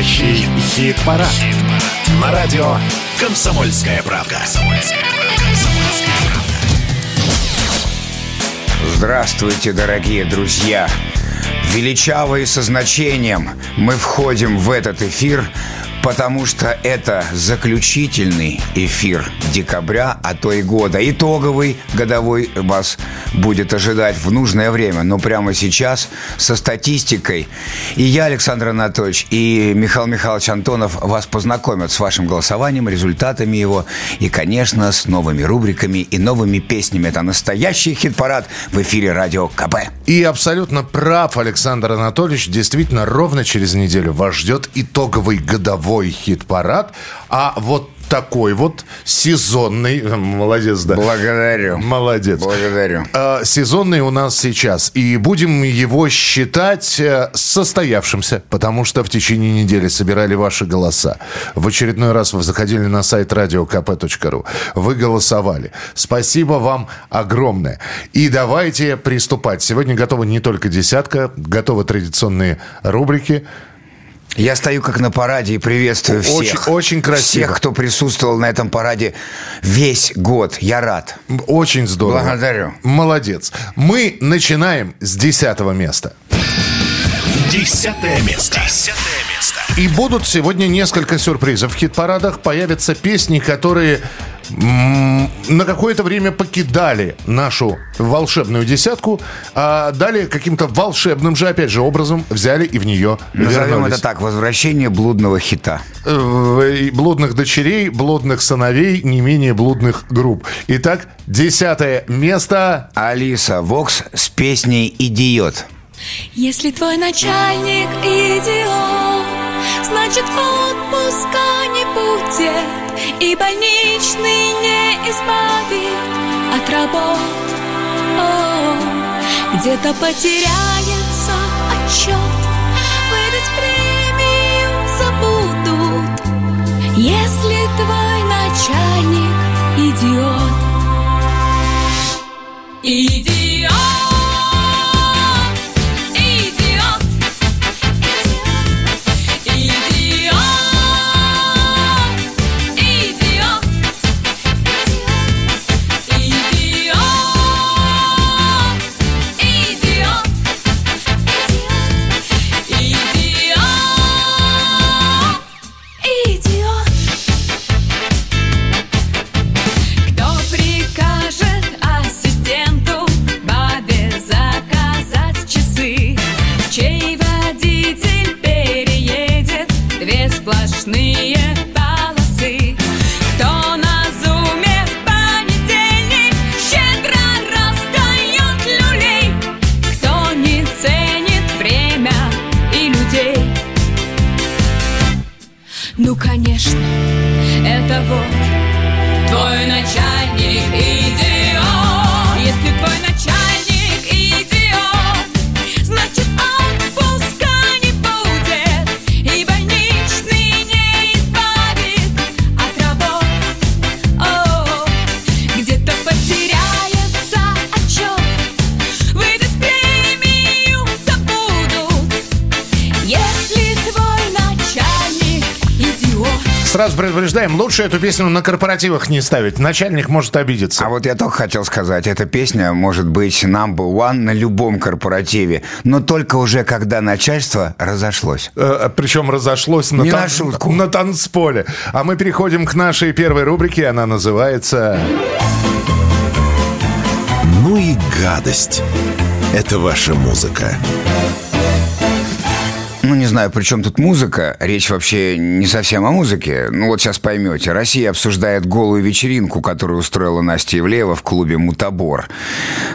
Настоящий хит-парад. Хит На радио «Комсомольская правка». Здравствуйте, дорогие друзья! Величаво и со значением мы входим в этот эфир – потому что это заключительный эфир декабря, а то и года. Итоговый годовой вас будет ожидать в нужное время. Но прямо сейчас со статистикой и я, Александр Анатольевич, и Михаил Михайлович Антонов вас познакомят с вашим голосованием, результатами его и, конечно, с новыми рубриками и новыми песнями. Это настоящий хит-парад в эфире радио КП. И абсолютно прав Александр Анатольевич. Действительно, ровно через неделю вас ждет итоговый годовой мировой хит-парад, а вот такой вот сезонный. Молодец, да. Благодарю. Молодец. Благодарю. А, сезонный у нас сейчас. И будем его считать э, состоявшимся, потому что в течение недели собирали ваши голоса. В очередной раз вы заходили на сайт radiokp.ru. Вы голосовали. Спасибо вам огромное. И давайте приступать. Сегодня готова не только десятка, готовы традиционные рубрики. Я стою как на параде и приветствую всех. Очень, очень красиво. Всех, кто присутствовал на этом параде весь год. Я рад. Очень здорово. Благодарю. Молодец. Мы начинаем с десятого места. Десятое место. Десятое место. И будут сегодня несколько сюрпризов в хит-парадах. Появятся песни, которые на какое-то время покидали нашу волшебную десятку, а далее каким-то волшебным же, опять же, образом взяли и в нее Назовем вернулись. это так, возвращение блудного хита. Э, блудных дочерей, блудных сыновей, не менее блудных групп. Итак, десятое место. Алиса Вокс с песней «Идиот». Если твой начальник идиот, значит отпуска не будет. И больничный не избавит от работ Где-то потеряется отчет Выдать премию забудут Если твой начальник идиот Идиот лучше эту песню на корпоративах не ставить. Начальник может обидеться. А вот я только хотел сказать, эта песня может быть number one на любом корпоративе, но только уже когда начальство разошлось. Э, причем разошлось на, не тан- на, шутку. на танцполе. А мы переходим к нашей первой рубрике. Она называется... Ну и гадость. Это ваша музыка. Не знаю, при чем тут музыка. Речь вообще не совсем о музыке. Ну, вот сейчас поймете. Россия обсуждает голую вечеринку, которую устроила Настя Ивлеева в клубе «Мутабор».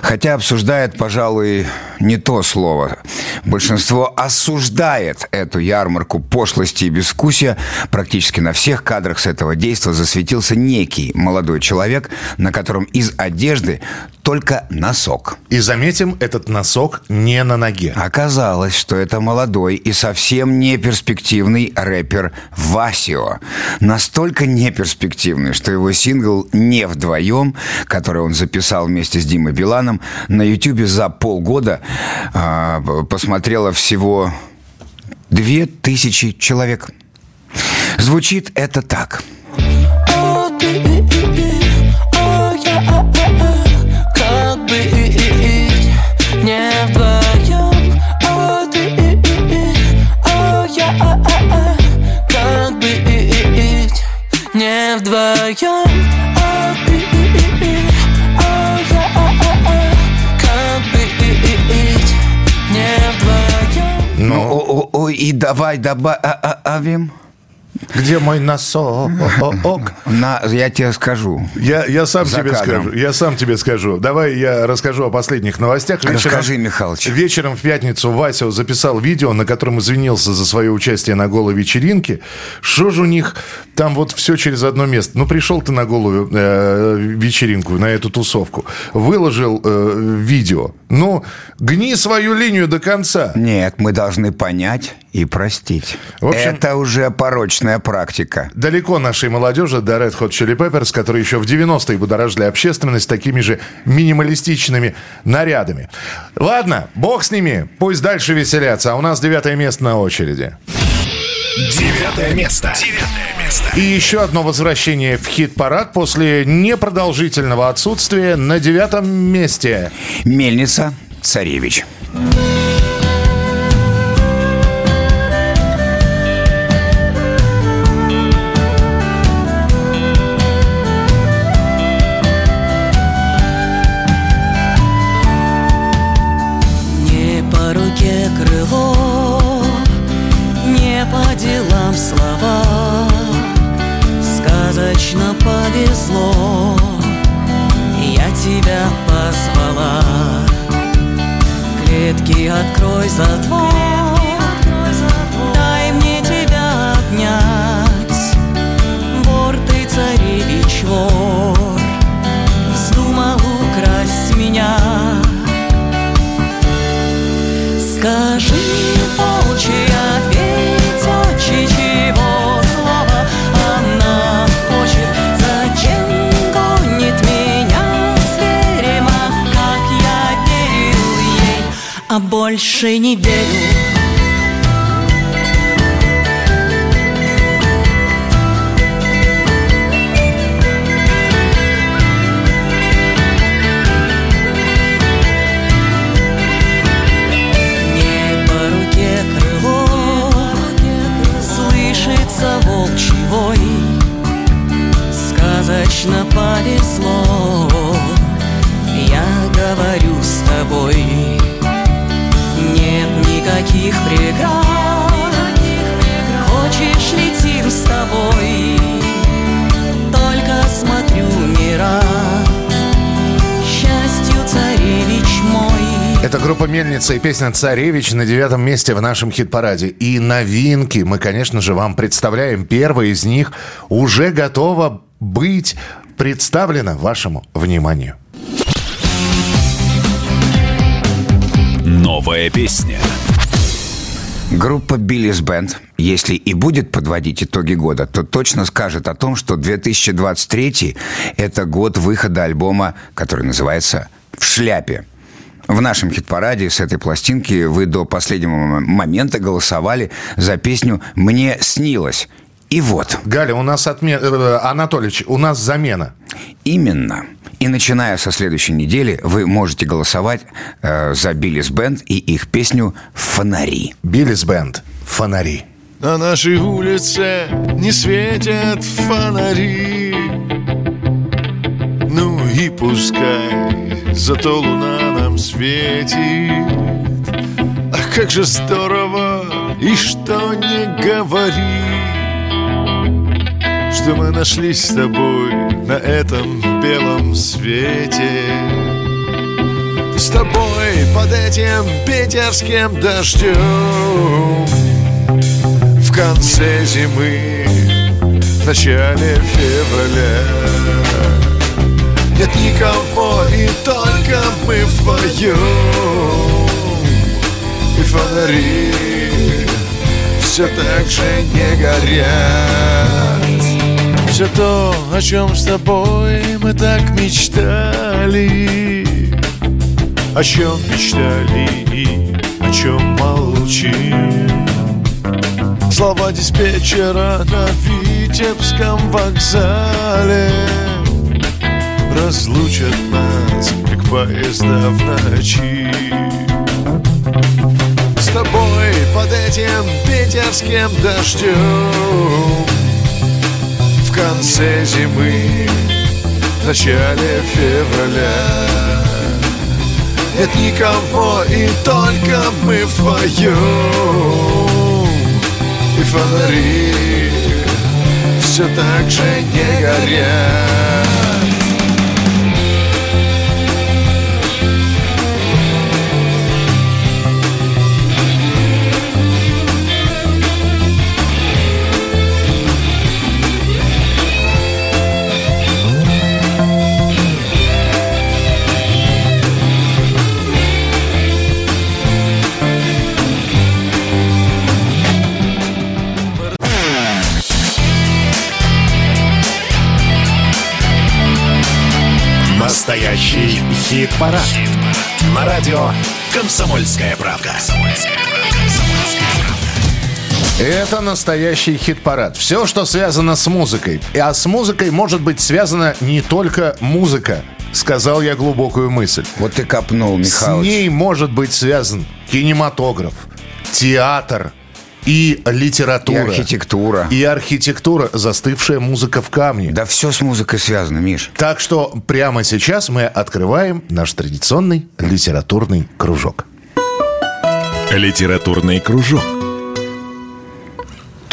Хотя обсуждает, пожалуй, не то слово. Большинство осуждает эту ярмарку пошлости и бескусия. Практически на всех кадрах с этого действа засветился некий молодой человек, на котором из одежды только носок. И заметим, этот носок не на ноге. Оказалось, что это молодой и совсем не перспективный рэпер Васио. Настолько не перспективный, что его сингл «Не вдвоем», который он записал вместе с Димой Биланом, на Ютубе за полгода э, посмотрело всего две тысячи человек. Звучит это так. Вдвоем. О, а, а, а. Ну, о, о, о, и давай добавим. Где мой носок? На, я тебе скажу. Я, я сам За тебе кадром. скажу. Я сам тебе скажу. Давай я расскажу о последних новостях. Расскажи, Михалыч. Вечером в пятницу Вася записал видео, на котором извинился за свое участие на голой вечеринке. Что же у них там вот все через одно место? Ну, пришел ты на голую э, вечеринку, на эту тусовку. Выложил э, видео. Ну, гни свою линию до конца. Нет, мы должны понять и простить. В общем- Это уже порочная практика. Далеко нашей молодежи до Red Hot Chili Peppers, которые еще в 90-е будоражили общественность такими же минималистичными нарядами. Ладно, бог с ними, пусть дальше веселятся, а у нас девятое место на очереди. Девятое место. Девятое место. И еще одно возвращение в хит-парад после непродолжительного отсутствия на девятом месте. Мельница, царевич. Не группа «Мельница» и песня «Царевич» на девятом месте в нашем хит-параде. И новинки мы, конечно же, вам представляем. Первая из них уже готова быть представлена вашему вниманию. Новая песня. Группа Биллис Бенд, если и будет подводить итоги года, то точно скажет о том, что 2023 – это год выхода альбома, который называется «В шляпе». В нашем хит-параде с этой пластинки вы до последнего момента голосовали за песню «Мне снилось». И вот, Галя, у нас отмен... э, Анатольевич, у нас замена. именно. И начиная со следующей недели вы можете голосовать э, за Биллис Бенд и их песню «Фонари». Биллис Бенд. Фонари. На нашей улице не светят фонари Ну и пускай, зато луна нам светит. Ах, как же здорово, и что не говори Что мы нашлись с тобой на этом белом свете. С тобой под этим питерским дождем в конце зимы, в начале февраля Нет никого, и только мы вдвоем И фонари все так же не горят. Все то, о чем с тобой мы так мечтали О чем мечтали и о чем молчим. Слова диспетчера на Витебском вокзале Разлучат нас, как поезда в ночи С тобой под этим питерским дождем В конце зимы, в начале февраля. Нет никого и только мы вдвоем и фонари все так же не горят. Хит-парад. На радио «Комсомольская правда». Это настоящий хит-парад. Все, что связано с музыкой. А с музыкой может быть связана не только музыка. Сказал я глубокую мысль. Вот ты копнул, С Михалыч. ней может быть связан кинематограф, театр и литература. И архитектура. И архитектура, застывшая музыка в камне. Да все с музыкой связано, Миш. Так что прямо сейчас мы открываем наш традиционный литературный кружок. Литературный кружок.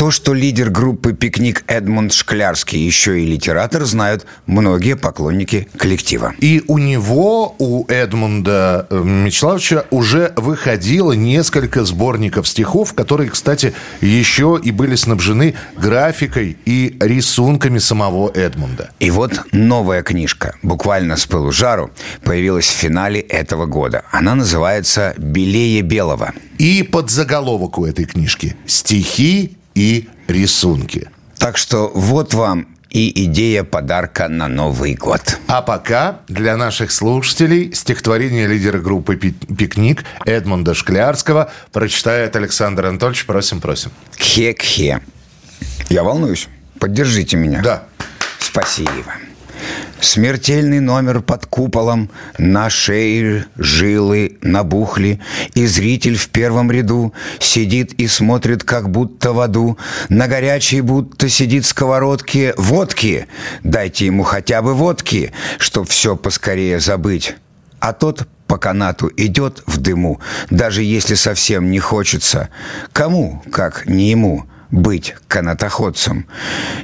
То, что лидер группы «Пикник» Эдмунд Шклярский еще и литератор, знают многие поклонники коллектива. И у него, у Эдмунда э, Мечиславовича, уже выходило несколько сборников стихов, которые, кстати, еще и были снабжены графикой и рисунками самого Эдмунда. И вот новая книжка, буквально с пылу жару, появилась в финале этого года. Она называется «Белее белого». И подзаголовок у этой книжки «Стихи и рисунки». Так что вот вам и идея подарка на Новый год. А пока для наших слушателей стихотворение лидера группы «Пи- «Пикник» Эдмунда Шклярского прочитает Александр Анатольевич. Просим, просим. Кхе-кхе. Я волнуюсь. Поддержите меня. Да. Спасибо. Смертельный номер под куполом, на шее жилы набухли, и зритель в первом ряду сидит и смотрит, как будто в аду, на горячей будто сидит сковородки водки. Дайте ему хотя бы водки, чтоб все поскорее забыть. А тот по канату идет в дыму, даже если совсем не хочется. Кому, как не ему, быть канатоходцем?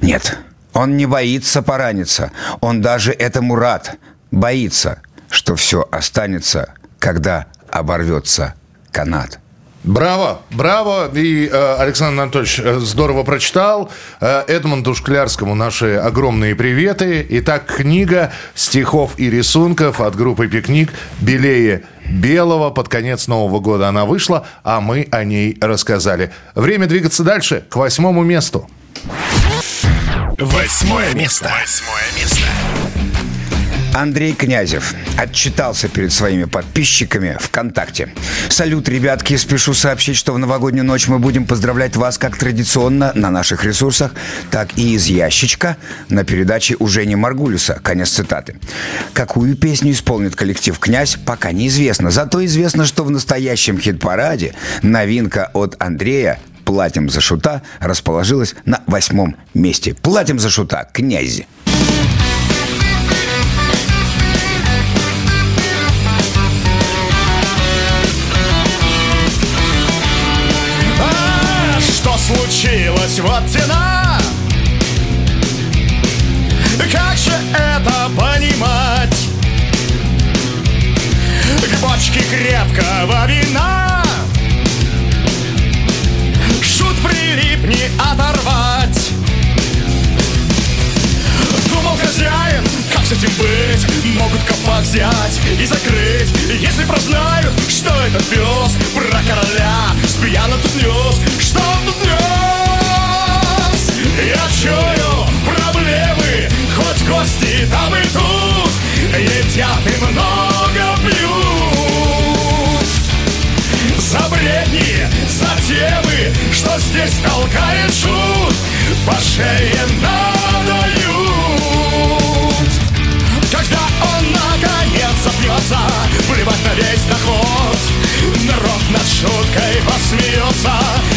Нет, он не боится пораниться, он даже этому рад. Боится, что все останется, когда оборвется канат. Браво, браво. И э, Александр Анатольевич э, здорово прочитал. Э, Эдмонду Шклярскому наши огромные приветы. Итак, книга стихов и рисунков от группы «Пикник» «Белее белого». Под конец Нового года она вышла, а мы о ней рассказали. Время двигаться дальше, к восьмому месту. Восьмое место. Восьмое место. Андрей Князев отчитался перед своими подписчиками ВКонтакте. Салют, ребятки, спешу сообщить, что в новогоднюю ночь мы будем поздравлять вас как традиционно на наших ресурсах, так и из ящичка на передаче у Жени Маргулиса. Конец цитаты. Какую песню исполнит коллектив «Князь» пока неизвестно. Зато известно, что в настоящем хит-параде новинка от Андрея «Платим за шута» расположилась на восьмом месте. «Платим за шута» «Князь». А что случилось? Вот тена Как же это понимать? К бочке крепкого вина не оторвать. Думал хозяин, как с этим быть? Могут копак взять и закрыть. Если прознают, что этот пес Про короля спьяно тут нес. Что он тут нес? Я чую проблемы Хоть гости там и тут. Едят здесь толкает шут По шее надают. Когда он наконец запьется Плевать на весь доход Народ над шуткой посмеется.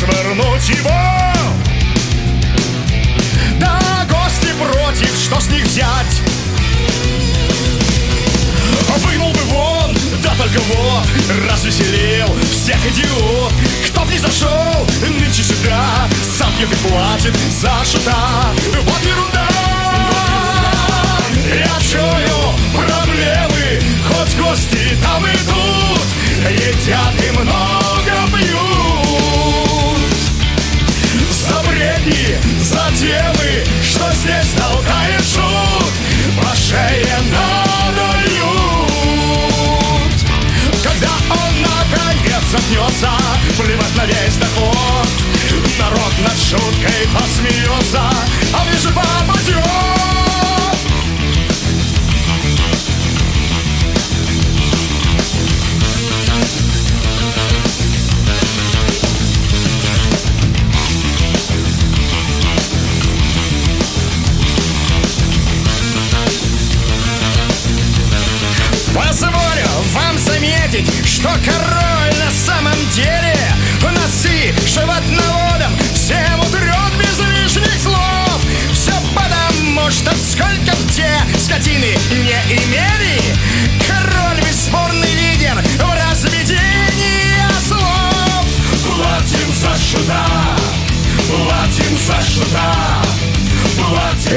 Черту вышвырнуть его. Да гости против, что с них взять? Вынул бы вон, да только вот Развеселил всех идиот. Кто б не зашел нынче сюда Сам пьет и платит за шута. Вот ерунда! Я чую проблемы Хоть гости там и тут. Едят и много пьют Бредни, за темы Что здесь толкает шут По шее надают Когда он наконец запнется Плевать на весь доход. Народ над шуткой посмеется А мне же попадет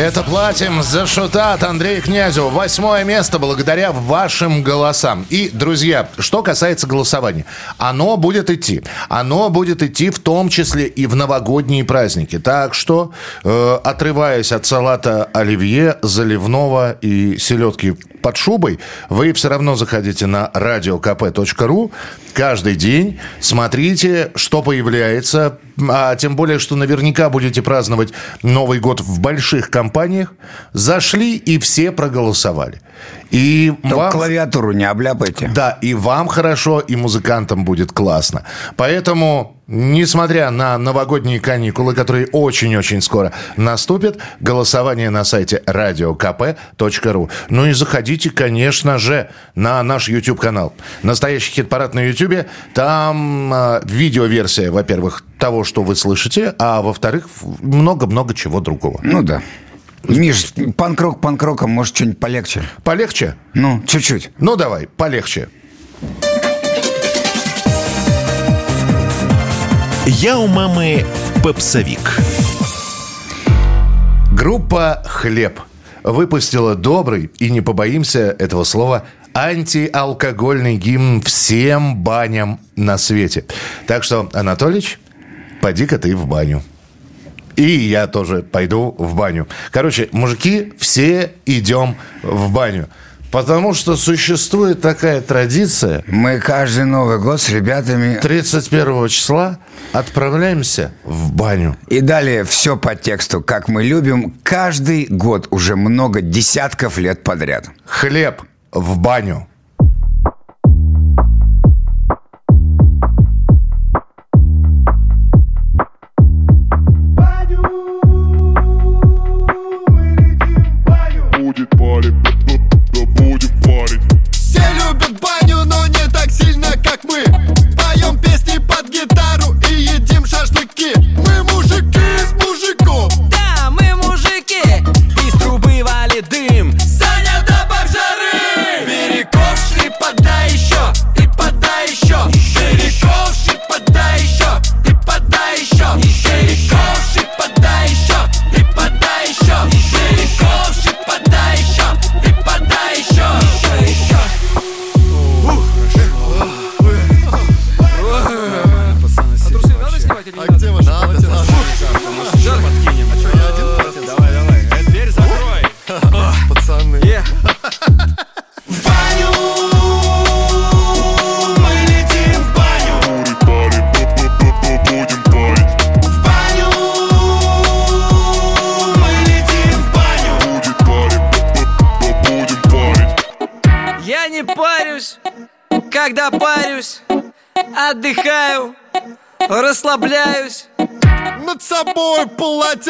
Это платим за шута от Андрея Князева. Восьмое место благодаря вашим голосам. И, друзья, что касается голосования, оно будет идти. Оно будет идти в том числе и в новогодние праздники. Так что, э, отрываясь от салата оливье, заливного и селедки под шубой, вы все равно заходите на radiokp.ru каждый день, смотрите, что появляется, а тем более, что наверняка будете праздновать Новый год в больших компаниях, зашли и все проголосовали. И Только вам- клавиатуру не обляпайте. да, и вам хорошо, и музыкантам будет классно. Поэтому, несмотря на новогодние каникулы, которые очень-очень скоро наступят, голосование на сайте radiokp.ru. Ну и заходите, конечно же, на наш YouTube-канал. Настоящий хит-парад на YouTube. Там э, видеоверсия, во-первых, того, что вы слышите, а во-вторых, много-много чего другого. Ну да. Миш, панкрок панкроком, может, что-нибудь полегче? Полегче? Ну, чуть-чуть. Ну давай, полегче. Я у мамы попсовик. Группа «Хлеб» выпустила добрый, и не побоимся этого слова, антиалкогольный гимн всем баням на свете. Так что, Анатолич, поди-ка ты в баню. И я тоже пойду в баню. Короче, мужики, все идем в баню. Потому что существует такая традиция. Мы каждый Новый год с ребятами... 31 числа отправляемся в баню. И далее все по тексту, как мы любим, каждый год уже много десятков лет подряд. Хлеб в баню.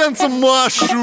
sense a mushroom.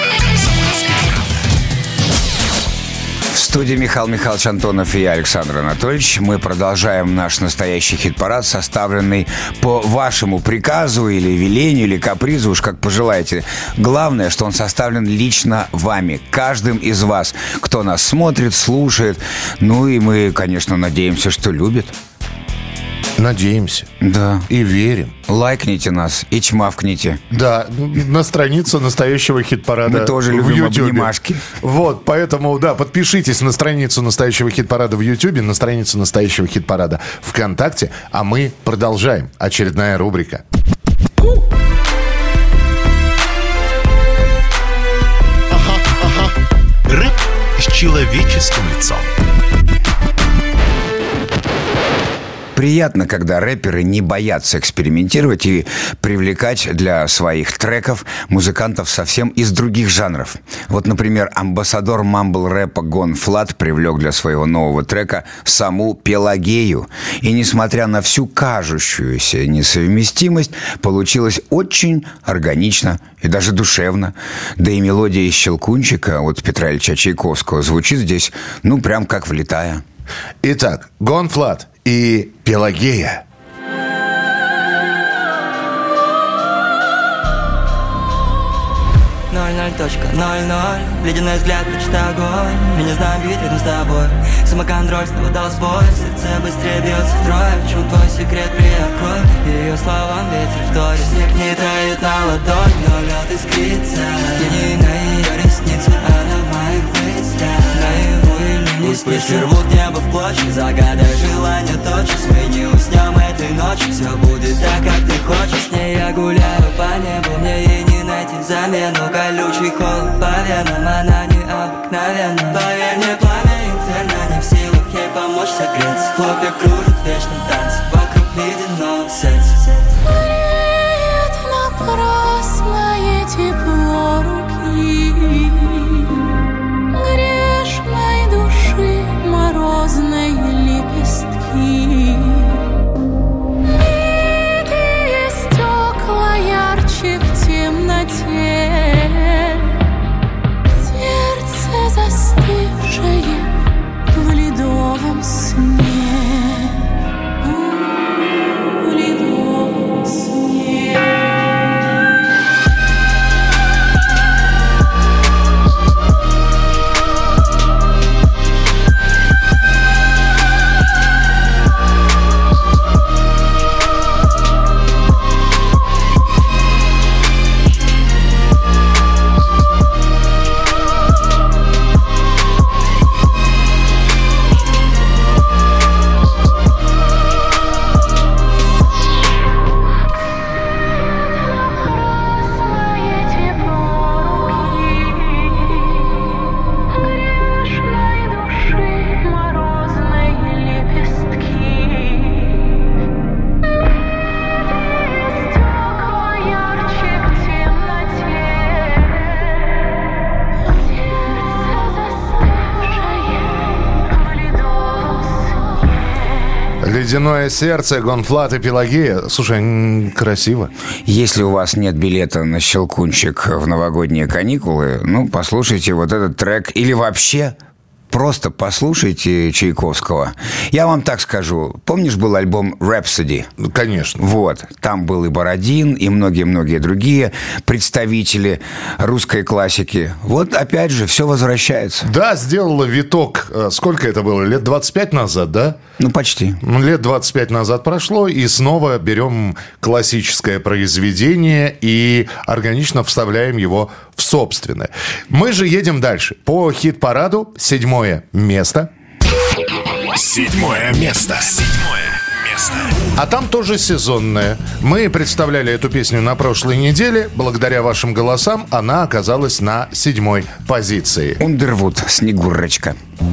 студии Михаил Михайлович Антонов и я, Александр Анатольевич. Мы продолжаем наш настоящий хит-парад, составленный по вашему приказу или велению, или капризу, уж как пожелаете. Главное, что он составлен лично вами, каждым из вас, кто нас смотрит, слушает. Ну и мы, конечно, надеемся, что любит. Надеемся. Да. И верим. Лайкните нас и чмавкните. Да, на страницу настоящего хит-парада Мы тоже в любим Ютьюбе. обнимашки. Вот, поэтому, да, подпишитесь на страницу настоящего хит-парада в Ютьюбе, на страницу настоящего хит-парада ВКонтакте, а мы продолжаем. Очередная рубрика. Рэп с человеческим лицом. Приятно, когда рэперы не боятся экспериментировать и привлекать для своих треков музыкантов совсем из других жанров. Вот, например, амбассадор мамбл рэпа Гон Флат привлек для своего нового трека саму Пелагею. И несмотря на всю кажущуюся несовместимость, получилось очень органично и даже душевно. Да и мелодия из «Щелкунчика» от Петра Ильича Чайковского звучит здесь, ну, прям как влитая. Итак, GONE.Fludd и Пелагея. Ледяной взгляд, почти огонь. Не знаем бить рядом с тобой. Самоконтроль снова дал сбой Сердце быстрее бьется втрое В твой секрет, приоткрой. Ее словам ветер вторит Снег не тает на ладонь. Но лед искрится Тени на ее ресницы Она в моих мыслях. Или не Вспышки рвут небо в клочья Загадай желание тотчас Мы не уснем этой ночью Все будет так, как ты хочешь. С ней я гуляю по небу Мне ей не найти замену. Колючий холод по венам Она необыкновенна. Поверь мне, пламя инферно Не в силах ей помочь согреться Хлопья кружат в вечном танце Вокруг ледяного сердца Греет напрасное тепло see. Ледяное сердце, GONE.Fludd и Пелагея. Слушай, красиво. Если у вас нет билета на Щелкунчик в новогодние каникулы, ну, послушайте вот этот трек. Или вообще просто послушайте Чайковского. Я вам так скажу. Помнишь, был альбом? Ну, Конечно. Вот, там был и Бородин, и многие-многие другие представители русской классики. Вот опять же, все возвращается. Да, сделала виток. э, Сколько это было? Лет 25 назад, да? Ну, почти. Ну, Лет 25 назад прошло, и снова берем классическое произведение и органично вставляем его в собственное. Мы же едем дальше. По хит-параду седьмое место. Седьмое место. Седьмое место. А там тоже сезонное. Мы представляли эту песню на прошлой неделе. Благодаря вашим голосам она оказалась на седьмой позиции. Ундервуд, Снегурочка. Ты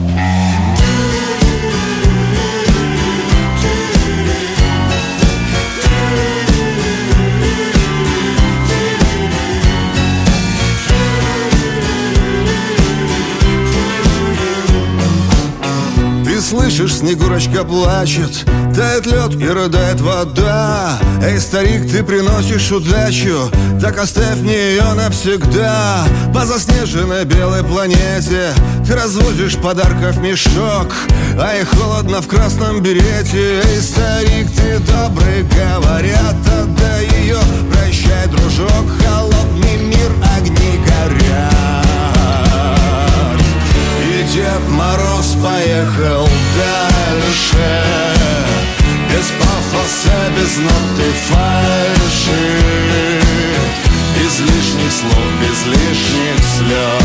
слышишь, Снегурочка плачет Тает лед и рыдает вода. Эй, старик, ты приносишь удачу Так оставь мне ее навсегда. По заснеженной белой планете Ты разводишь подарков мешок. А и холодно в красном берете. Эй, старик, ты добрый, говорят Отдай ее, прощай, дружок Дед Мороз поехал дальше. Без пафоса, без ноты фальши. Без лишних слов, без лишних слез.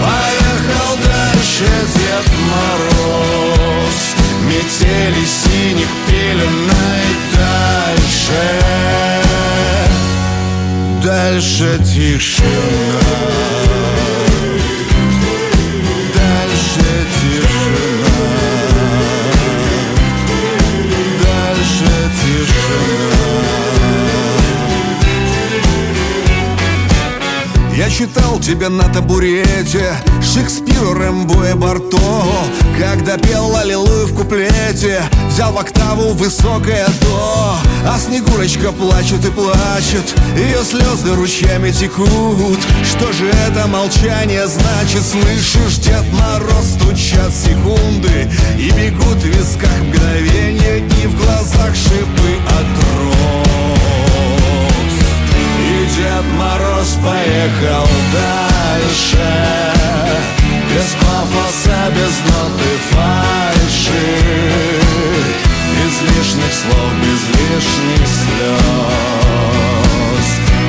Поехал дальше Дед Мороз. Метели синих пеленой дальше Дальше тишина читал тебя на табурете. Шекспиру, Рэмбо и Барто. Когда пел Аллилуйю в куплете Взял в октаву высокое до А Снегурочка плачет и плачет Ее слезы ручьями текут. Что же это молчание значит? Слышишь, Дед Мороз стучат секунды И бегут в висках мгновения И в глазах шипы от роз Дед Мороз поехал дальше. Без пафоса, без ноты фальши. Без лишних слов, без лишних слез.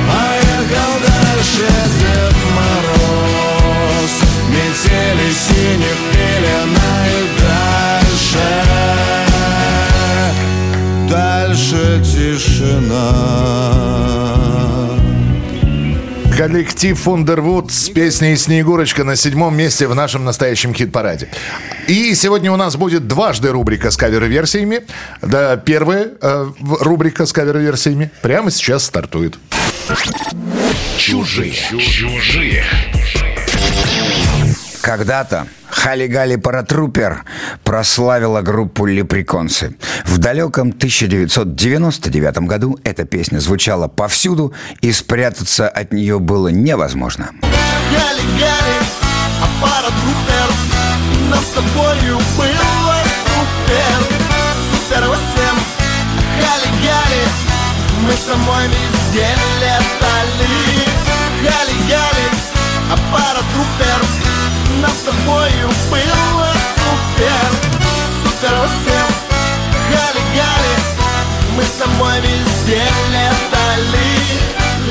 Поехал дальше Дед Мороз. Метели синих пелена и дальше Дальше тишина Коллектив Underwood с песней «Снегурочка» на седьмом месте в нашем настоящем хит-параде. И сегодня у нас будет дважды рубрика с кавер-версиями. Да, первая э, рубрика с кавер-версиями прямо сейчас стартует. Чужие. Чужие. Когда-то Хали Гали Паратрупер прославила группу Леприконсы. В далеком 1999 году эта песня звучала повсюду, и спрятаться от нее было невозможно. Гали-гали, аппарат Рупер Нас с тобою было супер Супер 8 Гали-гали Мы с тобой везде летали Гали-гали, аппарат Рупер Нас с тобою было супер Супер 8 Гали-гали Мы с тобой везде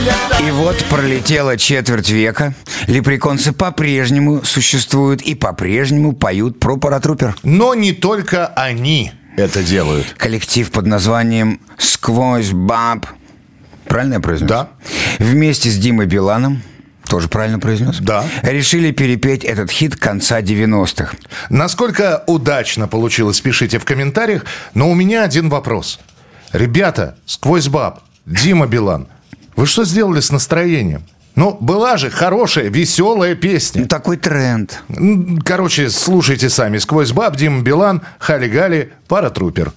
летали И вот пролетела четверть века, леприконцы по-прежнему существуют и по-прежнему поют про паратрупер. Но не только они это делают. Коллектив под названием «Сквозь баб». Правильно я произнес? Да. Вместе с Димой Биланом, тоже правильно произнес? Да. Решили перепеть этот хит конца 90-х. Насколько удачно получилось, пишите в комментариях. Но у меня один вопрос. Ребята, сквозь баб, Дима Билан, вы что сделали с настроением? Ну, была же хорошая, веселая песня. Ну, такой тренд. Короче, слушайте сами. «Сквозь баб», Дима Билан, Хали Гали, Паратрупер.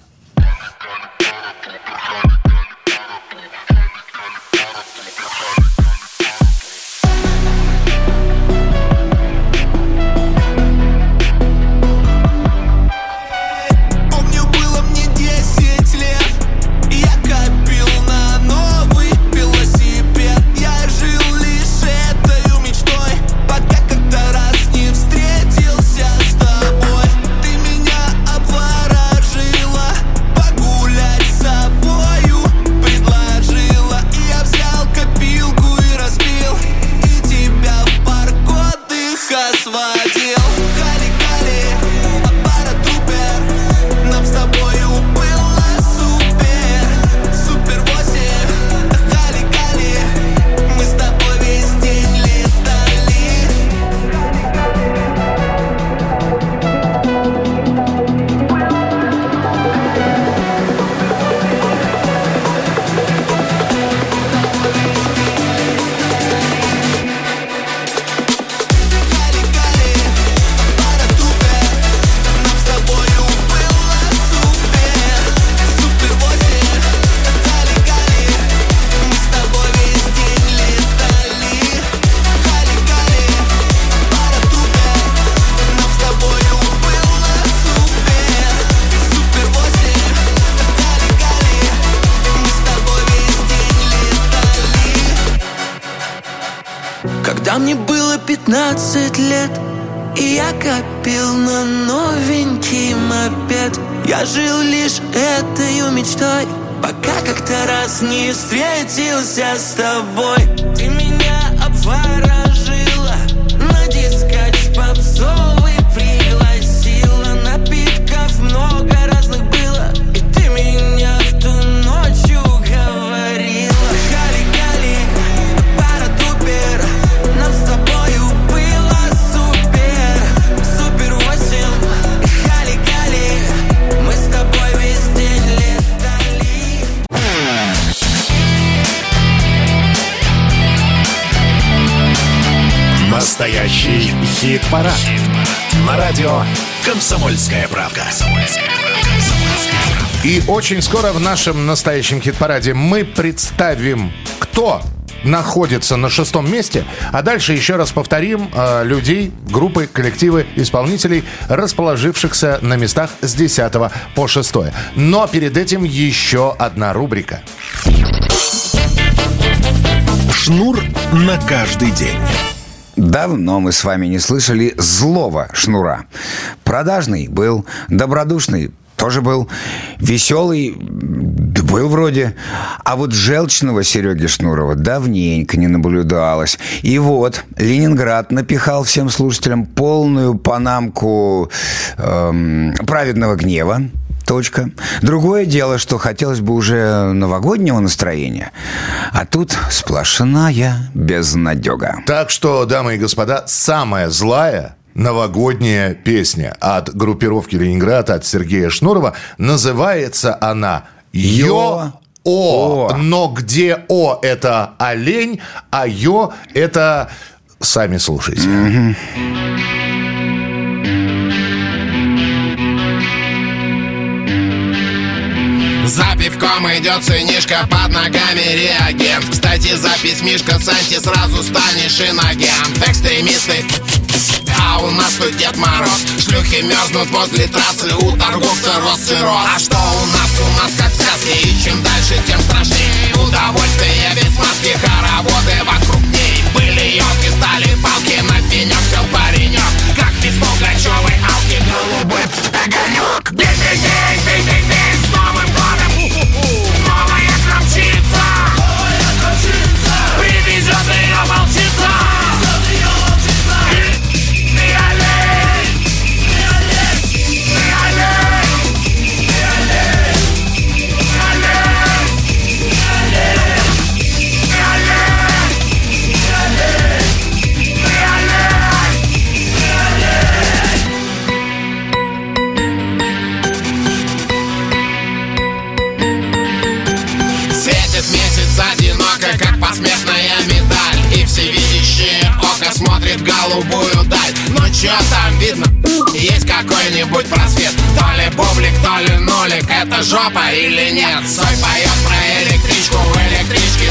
Я жил лишь этой мечтой Пока как-то раз не встретился с тобой Настоящий хит-парад. На радио «Комсомольская правда». И очень скоро в нашем настоящем хит-параде мы представим, кто находится на шестом месте, а дальше еще раз повторим э, людей, группы, коллективы, исполнителей, расположившихся на местах с 10 по 6. Но перед этим еще одна рубрика. Шнур на каждый день. Давно мы с вами не слышали злого шнура. Продажный был, добродушный тоже был, веселый был вроде. А вот желчного Сереги Шнурова давненько не наблюдалось. И вот Ленинград напихал всем слушателям полную панамку эм, праведного гнева. Точка. Другое дело, что хотелось бы уже новогоднего настроения. А тут сплошная безнадега. Так что, дамы и господа, самая злая новогодняя песня от группировки «Ленинград», от Сергея Шнурова. Называется она «Йо». О, О. но где О это олень, а Йо это сами слушайте. За пивком идет сынишка, под ногами реагент. Кстати, запись Мишка Санти, сразу станешь иногент. Экстремисты, а у нас тут Дед Мороз. Шлюхи мерзнут возле трассы, у торговца рос сырос А что у нас? У нас как в сказке, и чем дальше, тем страшнее. Удовольствие без маски, хороводы вокруг ней. Были елки, стали палки, на пенек сел паренек Как без Пугачевой алки, голубой огонек День, день, день, день, день, с какой-нибудь просвет То ли бублик, то ли нолик Это жопа или нет? Сой поет про электричку В электричке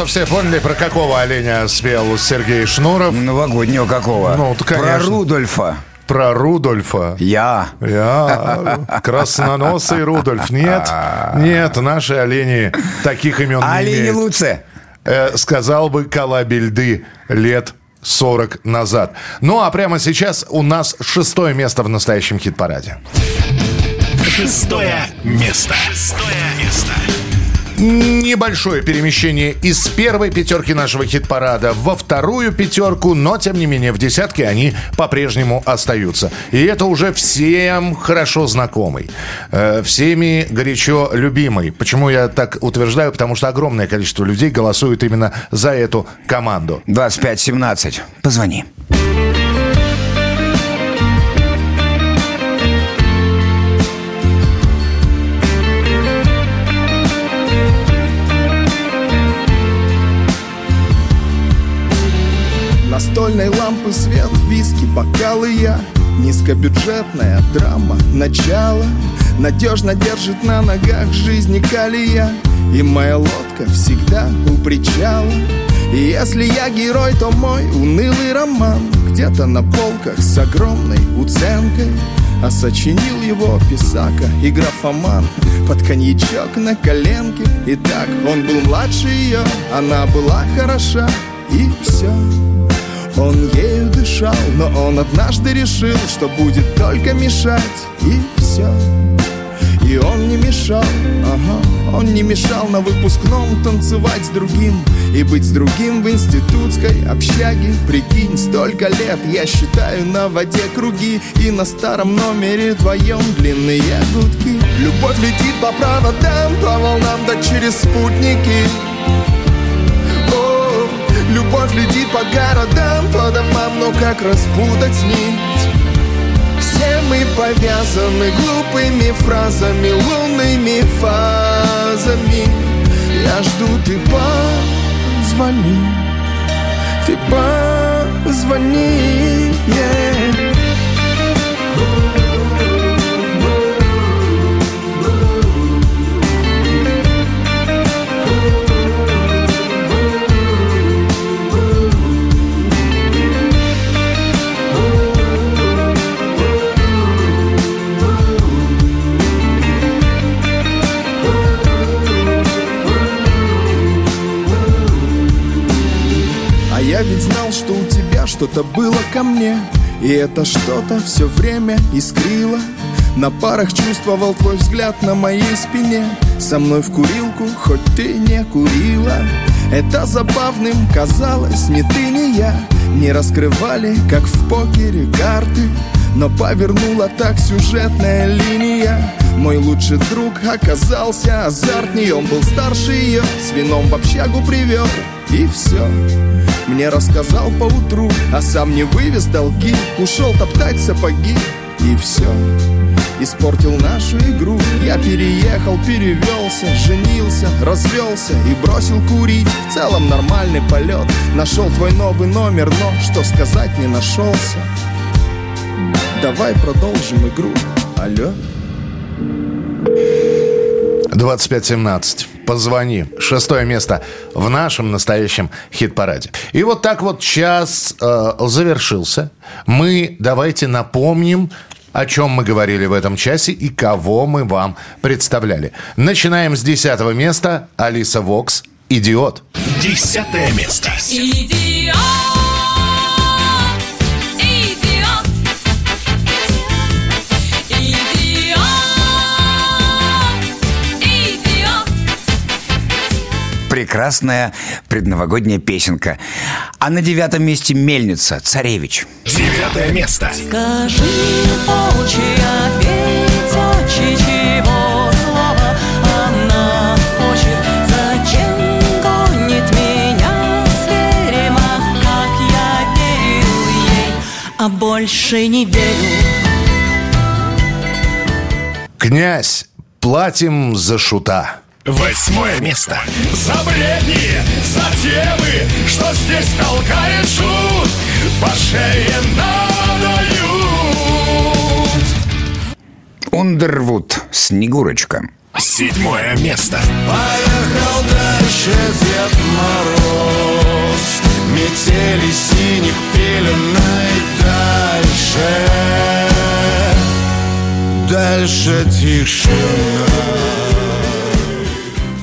что все поняли, про какого оленя спел Сергей Шнуров. Новогоднего какого? Ну, то, конечно. Про Рудольфа. Про Рудольфа. Я. Я. Красноносый Рудольф. Нет, нет, наши олени таких имен не Олени имеют. лучше. Э, сказал бы Калабельды лет 40 назад. Ну, а прямо сейчас у нас шестое место в настоящем хит-параде. Шестое место. Шестое место. Небольшое перемещение из первой пятерки нашего хит-парада во вторую пятерку, но, тем не менее, в десятке они по-прежнему остаются. И это уже всем хорошо знакомый, э, всеми горячо любимый. Почему я так утверждаю? Потому что огромное количество людей голосует именно за эту команду. 25-17. Позвони. Настольной лампы свет, виски, бокалы я. Низкобюджетная драма, начало. Надежно держит на ногах жизни калия. И моя лодка всегда у причала. И если я герой, то мой унылый роман Где-то на полках с огромной уценкой. А сочинил его писака и графоман Под коньячок на коленке. Итак, он был младше ее Она была хороша И все он ею дышал, но он однажды решил, что будет только мешать, и все. И он не мешал, ага, он не мешал на выпускном танцевать с другим И быть с другим в институтской общаге. Прикинь, столько лет я считаю на воде круги И на старом номере твоем длинные гудки. Любовь летит по проводам, по волнам, да через спутники Любовь летит по городам, по домам, но как распутать нить? Все мы повязаны глупыми фразами, лунными фазами Я жду, ты позвони, ты позвони, yeah. Что-то было ко мне И это что-то все время искрило. На парах чувствовал твой взгляд на моей спине Со мной в курилку, хоть ты не курила. Это забавным казалось, ни ты, ни я Не раскрывали, как в покере, карты. Но повернула так сюжетная линия. Мой лучший друг оказался азартней Он был старше ее, с вином в общагу привел И все, мне рассказал по утру А сам не вывез долги Ушел топтать сапоги И все, испортил нашу игру Я переехал, перевелся, женился, развелся И бросил курить, в целом нормальный полет Нашел твой новый номер, но что сказать не нашелся Давай продолжим игру. Алло. 2517. Позвони. Шестое место в нашем настоящем хит-параде. И вот так вот час э, завершился. Мы давайте напомним, о чем мы говорили в этом часе и кого мы вам представляли. Начинаем с десятого места. Алиса Вокс. Идиот. Десятое место. Идиот, идиот, Прекрасная предновогодняя песенка. А на девятом месте «Мельница», «Царевич». Девятое место. Скажи, волчья Петя, чего слова она хочет? Зачем гонит меня свирема, как я верил ей, а больше не верю? Князь, платим за шута. Восьмое место. За бредни, за темы, что здесь толкает шут По шее надают Ундервуд, «Снегурочка». Седьмое место. Поехал дальше Дед Мороз Метели синих пеленой дальше Дальше тишина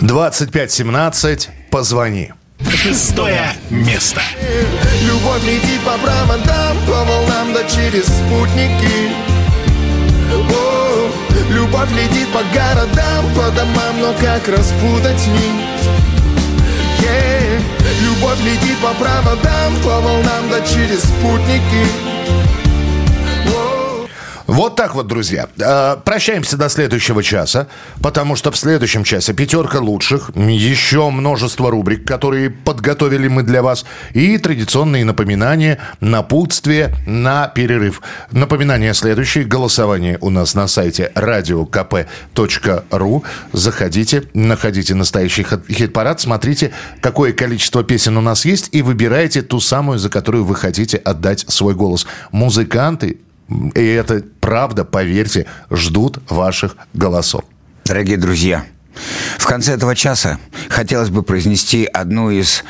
2517, позвони. Шестое место. Любовь летит по проводам, по волнам да через спутники О, Любовь летит по городам, по домам, но как распутать нить? Е, Любовь летит по проводам, по волнам да через спутники Вот так вот, друзья. Э, Прощаемся до следующего часа, потому что в следующем часе пятерка лучших, еще множество рубрик, которые подготовили мы для вас, и традиционные напоминания, напутствие на перерыв. Напоминание следующее. Голосование у нас на сайте radiokp.ru. Заходите, находите настоящий хит- хит-парад, смотрите, какое количество песен у нас есть, и выбирайте ту самую, за которую вы хотите отдать свой голос. Музыканты и это правда, поверьте, ждут ваших голосов. Дорогие друзья, в конце этого часа хотелось бы произнести одну из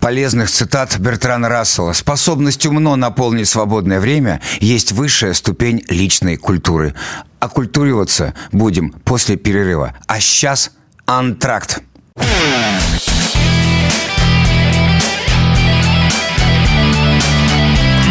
полезных цитат Бертрана Рассела. «Способность умно наполнить свободное время есть высшая ступень личной культуры. Оккультуриваться будем после перерыва. А сейчас антракт».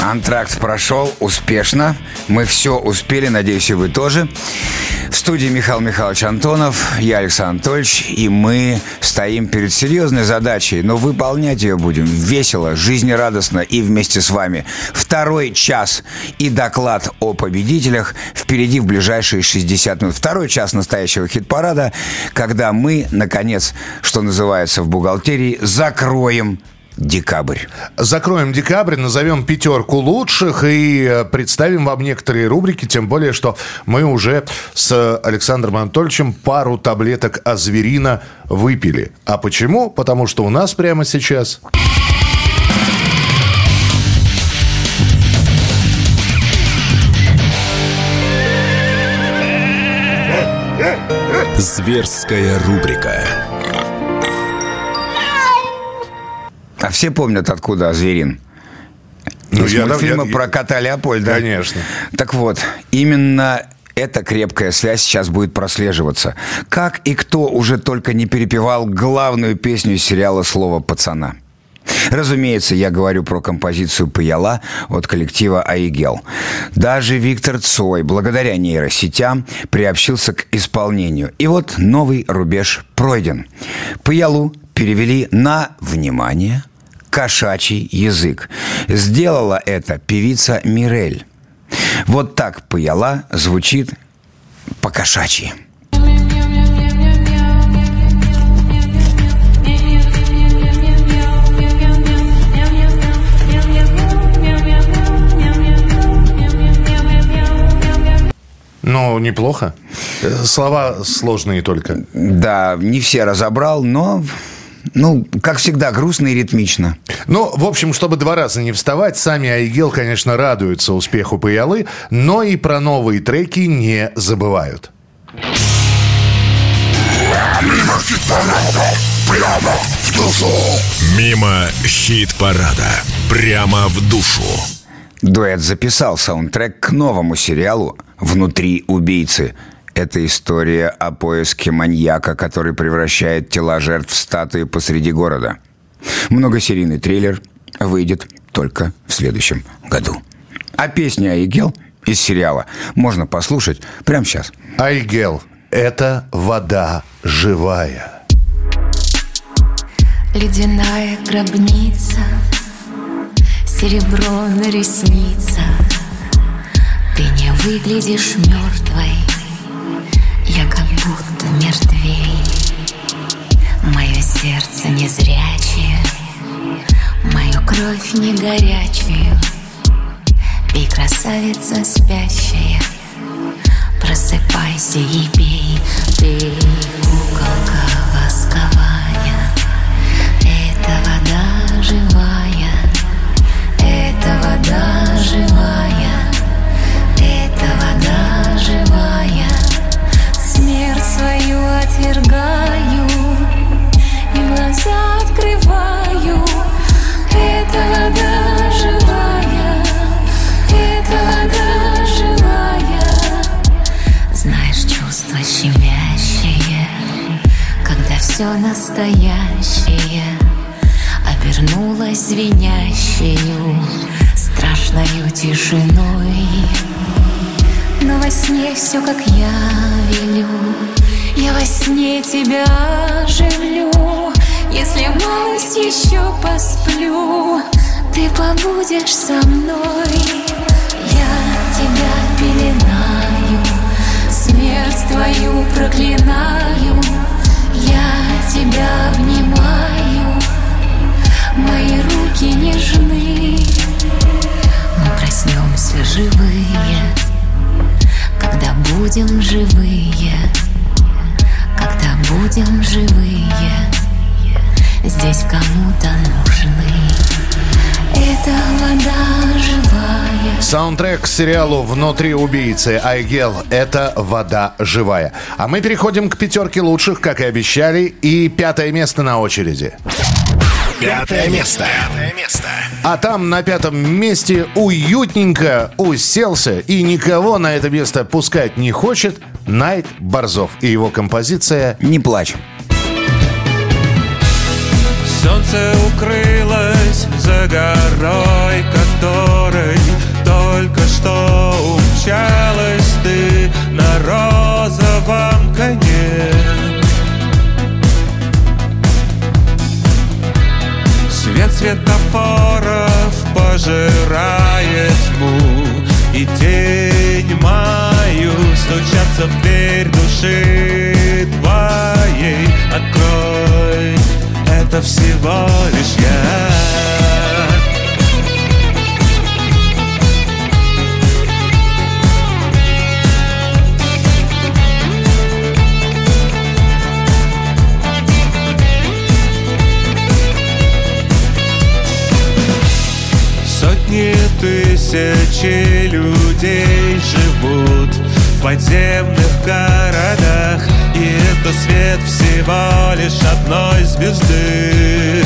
Антракт прошел успешно. Мы все успели, надеюсь, и вы тоже. В студии Михаил Михайлович Антонов, я Александр Анатольевич, и мы стоим перед серьезной задачей, но выполнять ее будем весело, жизнерадостно и вместе с вами. Второй час и доклад о победителях впереди в ближайшие 60 минут. Второй час настоящего хит-парада, когда мы, наконец, что называется в бухгалтерии, закроем декабрь. Закроем декабрь, назовем пятерку лучших и э, представим вам некоторые рубрики, тем более, что мы уже с Александром Анатольевичем пару таблеток азверина выпили. А почему? Потому что у нас прямо сейчас... Зверская рубрика. А все помнят, откуда Зверин? Ну, Из я- мультфильма я- про кота Леопольда. Конечно. Так вот, именно эта крепкая связь сейчас будет прослеживаться. Как и кто уже только не перепевал главную песню сериала «Слово пацана». Разумеется, я говорю про композицию «Паяла» от коллектива «Аигел». Даже Виктор Цой, благодаря нейросетям, приобщился к исполнению. И вот новый рубеж пройден. «Паялу» перевели на, внимание, кошачий язык. Сделала это певица Мирель. Вот так «Паяла» звучит по-кошачьи. Ну, неплохо. Слова сложные только. Да, не все разобрал, но, ну, как всегда, грустно и ритмично. Ну, в общем, чтобы два раза не вставать, сами Айгел, конечно, радуются успеху Паялы, но и про новые треки не забывают. Мимо хит-парада. Прямо в душу. Дуэт записал саундтрек к новому сериалу «Внутри убийцы». Это история о поиске маньяка, который превращает тела жертв в статуи посреди города. Многосерийный трейлер выйдет только в следующем году. А песню «Айгел» из сериала можно послушать прямо сейчас. Айгел – это вода живая. Ледяная гробница Серебро на ресницах Ты не выглядишь мертвой будто мертвей. Мое сердце незрячее Мою кровь не горячую. Пей, красавица спящая Просыпайся и пей. Ты куколка восковая Это вода живая Это вода живая Это вода живая свою отвергаю И глаза открываю. Это вода живая Это вода живая. Знаешь, чувство щемящее Когда все настоящее Обернулось звенящею Страшною тишиной. Но во сне все, как я велю Я во сне тебя оживлю. Если малость еще посплю Ты побудешь со мной. Я тебя пеленаю Смерть твою проклинаю. Я тебя обнимаю Мои руки нежны Мы проснемся живые Когда будем живые будем живые Здесь кому-то нужны Это вода живая Саундтрек к сериалу «Внутри убийцы» Айгел – это вода живая. А мы переходим к пятерке лучших, как и обещали, и пятое место на очереди. Пятое место. Пятое место. А там на пятом месте уютненько уселся и никого на это место пускать не хочет Найт Борзов и его композиция «Не плачь». Солнце укрылось за горой, которой только что умчалась ты на розовом коне. Свет светофоров пожирает тьму И тень мою стучатся в дверь души твоей. Открой, это всего лишь я тысячи людей живут в подземных городах И это свет всего лишь одной звезды.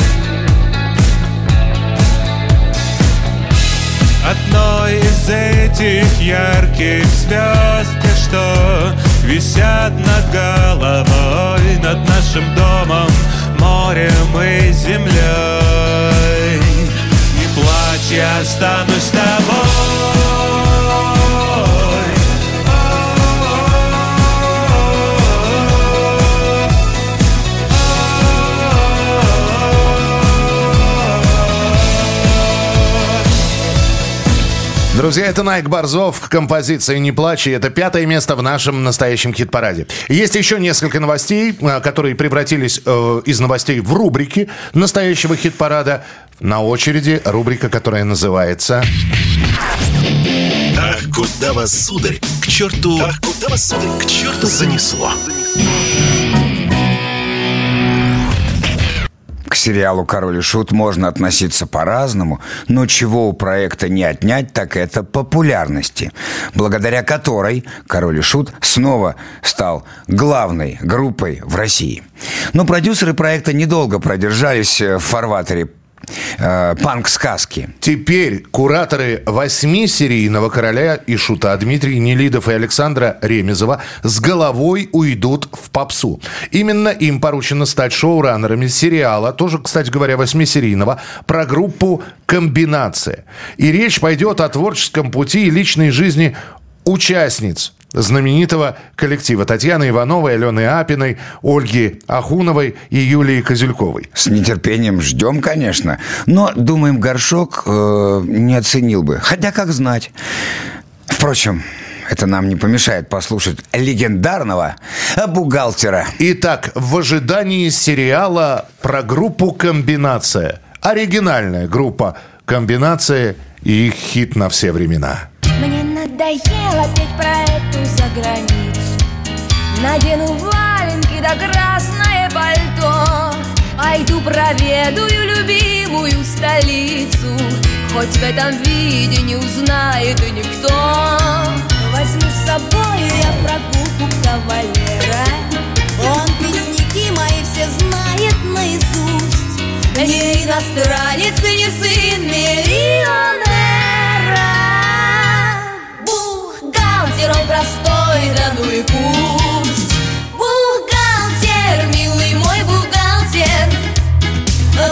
Одной из этих ярких звезд что висят над головой Над нашим домом, морем и землей Плачь, я останусь с тобой Друзья, это Найк Борзов, композиция «Не плачь», и это пятое место в нашем настоящем хит-параде. Есть еще несколько новостей, э, которые превратились э, из новостей в рубрики настоящего хит-парада. На очереди рубрика, которая называется... Ах, куда вас, сударь, к черту... Ах, куда вас, сударь, к черту занесло. К сериалу «Король и Шут» можно относиться по-разному, но чего у проекта не отнять, так это популярности, благодаря которой «Король и Шут» снова стал главной группой в России. Но продюсеры проекта недолго продержались э, в фарватере э, панк-сказки. Теперь кураторы восьмисерийного короля и шута Дмитрий Нелидов и Александра Ремезова с головой уйдут в попсу. Именно им поручено стать шоураннерами сериала, тоже, кстати говоря, восьмисерийного, про группу «Комбинация». И речь пойдет о творческом пути и личной жизни участниц знаменитого коллектива Татьяны Ивановой, Алены Апиной, Ольги Ахуновой и Юлии Козюльковой. С нетерпением ждем, конечно. Но, думаем, Горшок э, не оценил бы. Хотя, как знать. Впрочем, это нам не помешает послушать легендарного бухгалтера. Итак, в ожидании сериала про группу «Комбинация». Оригинальная группа «Комбинация» и их хит на все времена. Надоело петь про эту заграницу. Надену валенки да красное пальто Пойду проведаю любимую столицу. Хоть в этом виде не узнает и никто. Возьму с собой я прогулку кавалера. Он песняки мои все знает наизусть. Не иностранец и не сын миллионера Бухгалтер он простой, да ну и пусть Бухгалтер, милый мой бухгалтер.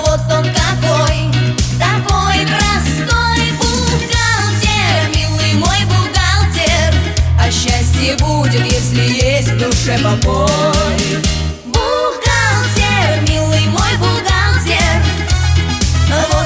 Вот он какой, такой простой Бухгалтер, милый мой бухгалтер А счастье будет, если есть в душе покой. Бухгалтер, милый мой бухгалтер. Вот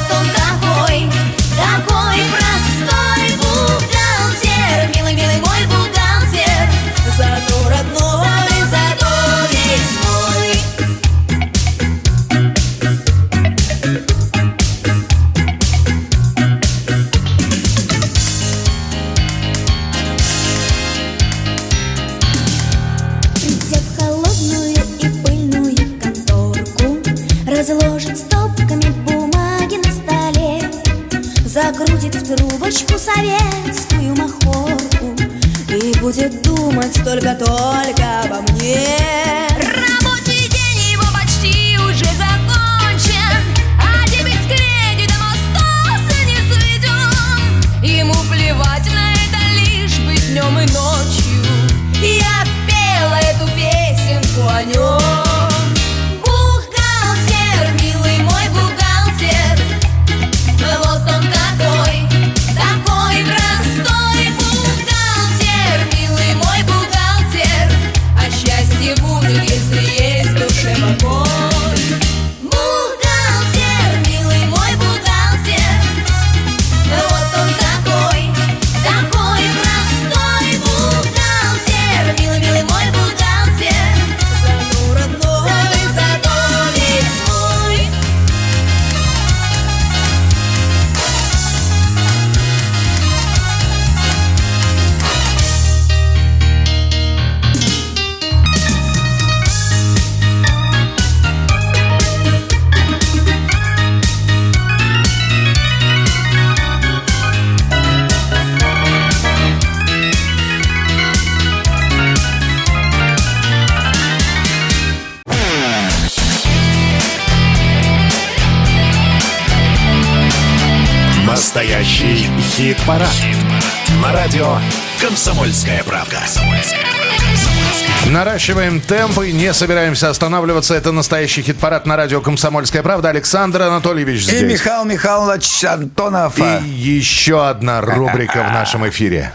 Наращиваем темпы, не собираемся останавливаться. Это настоящий хит-парад на радио «Комсомольская правда». Александр Анатольевич И здесь. Михаил Михайлович Антонов. И еще одна рубрика в нашем эфире.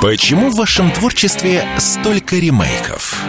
Почему в вашем творчестве столько ремейков?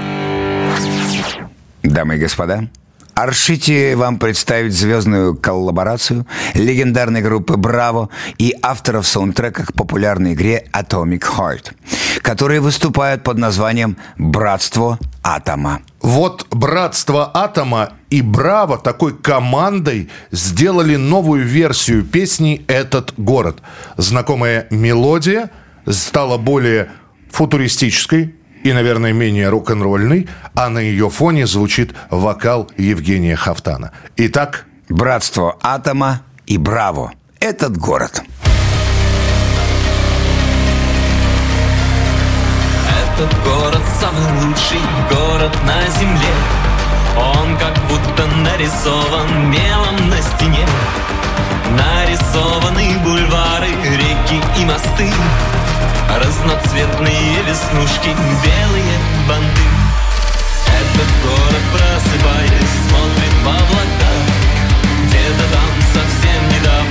Дамы и господа, Аршите вам представить звездную коллаборацию легендарной группы «Браво» и авторов саундтрека к популярной игре Atomic Heart, которые выступают под названием «Братство Атома». Вот «Братство Атома» и «Браво» такой командой сделали новую версию песни «Этот город». Знакомая мелодия стала более футуристической и, наверное, менее рок-н-ролльной, а на ее фоне звучит вокал Евгения Хафтана. Итак, «Братство Атома» и «Браво» – этот город. Этот город самый лучший город на земле. Он как будто нарисован мелом на стене. Нарисованы бульвары, реки и мосты. Разноцветные веснушки, белые банды. Этот город, просыпаясь, смотрит в облака. Где-то там совсем недавно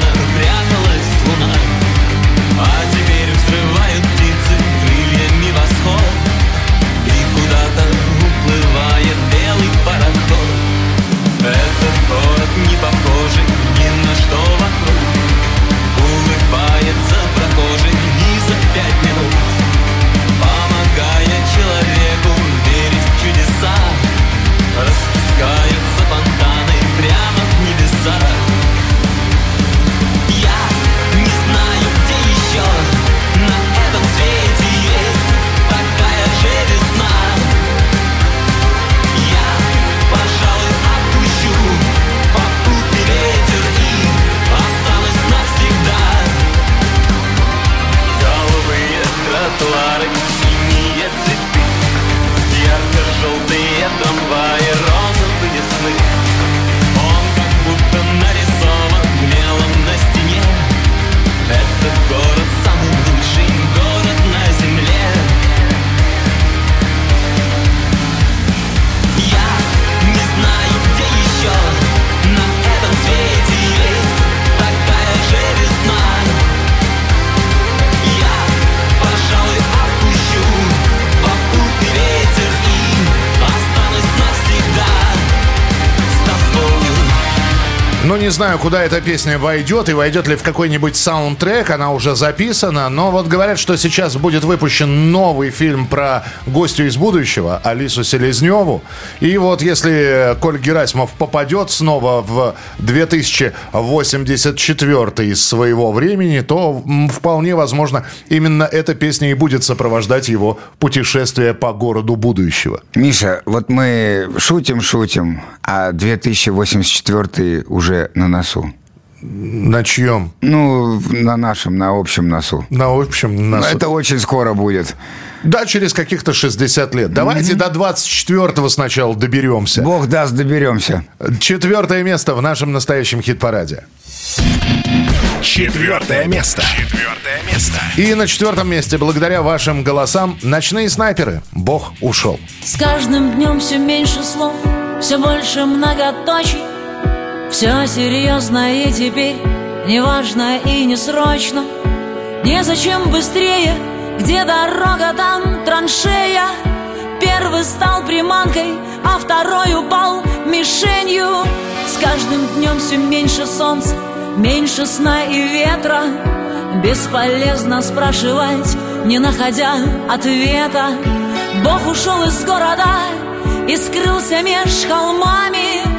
не знаю, куда эта песня войдет и войдет ли в какой-нибудь саундтрек. Она уже записана. Но вот говорят, что сейчас будет выпущен новый фильм про гостю из будущего, Алису Селезневу. И вот если Коль Герасимов попадет снова в 2084 из своего времени, то вполне возможно именно эта песня и будет сопровождать его путешествие по городу будущего. Миша, вот мы шутим-шутим, а 2084 уже на носу. На чьем? Ну, на нашем, на общем носу. На общем носу. Ну, Это очень скоро будет. Да, через каких-то 60 лет. Давайте до 24-го сначала доберемся. Бог даст, доберемся. Четвертое место в нашем настоящем хит-параде. Четвертое место. Четвертое место. И на четвертом месте, благодаря вашим голосам, «Ночные снайперы». Бог ушел. С каждым днем все меньше слов, все больше многоточий Все серьезно и теперь неважно и не срочно Незачем быстрее, где дорога, там траншея. Первый стал приманкой, а второй упал мишенью. С каждым днем все меньше солнца, меньше сна и ветра. Бесполезно спрашивать, не находя ответа. Бог ушел из города и скрылся меж холмами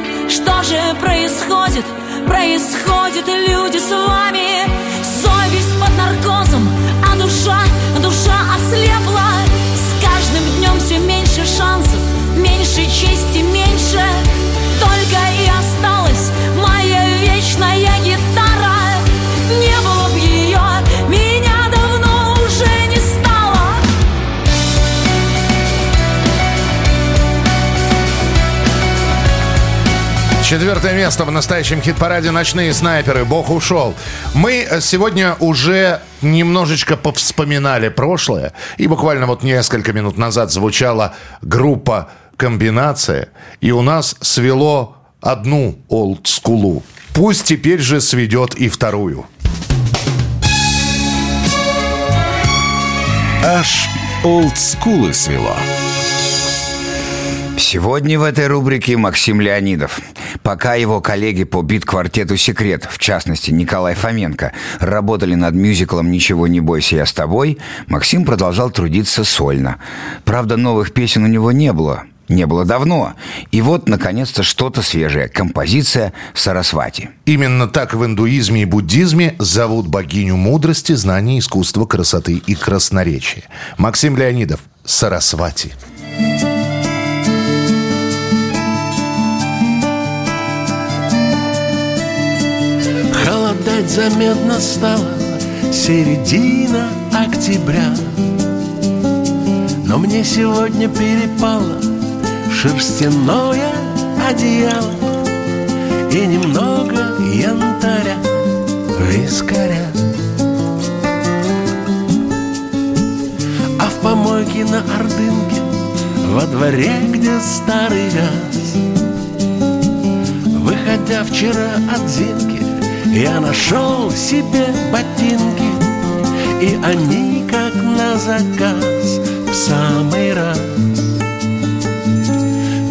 Что же происходит? Происходит, люди, с вами Совесть под наркозом, а душа, душа ослепла С каждым днем все меньше шансов, меньше чести, меньше Четвертое место в настоящем хит-параде «Ночные снайперы». Бог ушел. Мы сегодня уже немножечко повспоминали прошлое. И буквально вот несколько минут назад звучала группа «Комбинация». И у нас свело одну олдскулу. Пусть теперь же сведет и вторую. Аж олдскулы свело. Сегодня в этой рубрике Максим Леонидов. Пока его коллеги по бит-квартету «Секрет», в частности Николай Фоменко, работали над мюзиклом «Ничего не бойся, я с тобой», Максим продолжал трудиться сольно. Правда, новых песен у него не было. Не было давно. И вот, наконец-то, что-то свежее. Композиция «Сарасвати». Именно так в индуизме и буддизме зовут богиню мудрости, знаний, искусства, красоты и красноречия. Максим Леонидов, Сарасвати. Холодать заметно стало. Середина октября. Но мне сегодня перепало шерстяное одеяло И немного янтаря, вискаря. А в помойке на Ордынке Во дворе, где старый газ Выходя вчера от Зинки Я нашел себе ботинки И они как на заказ В самый раз.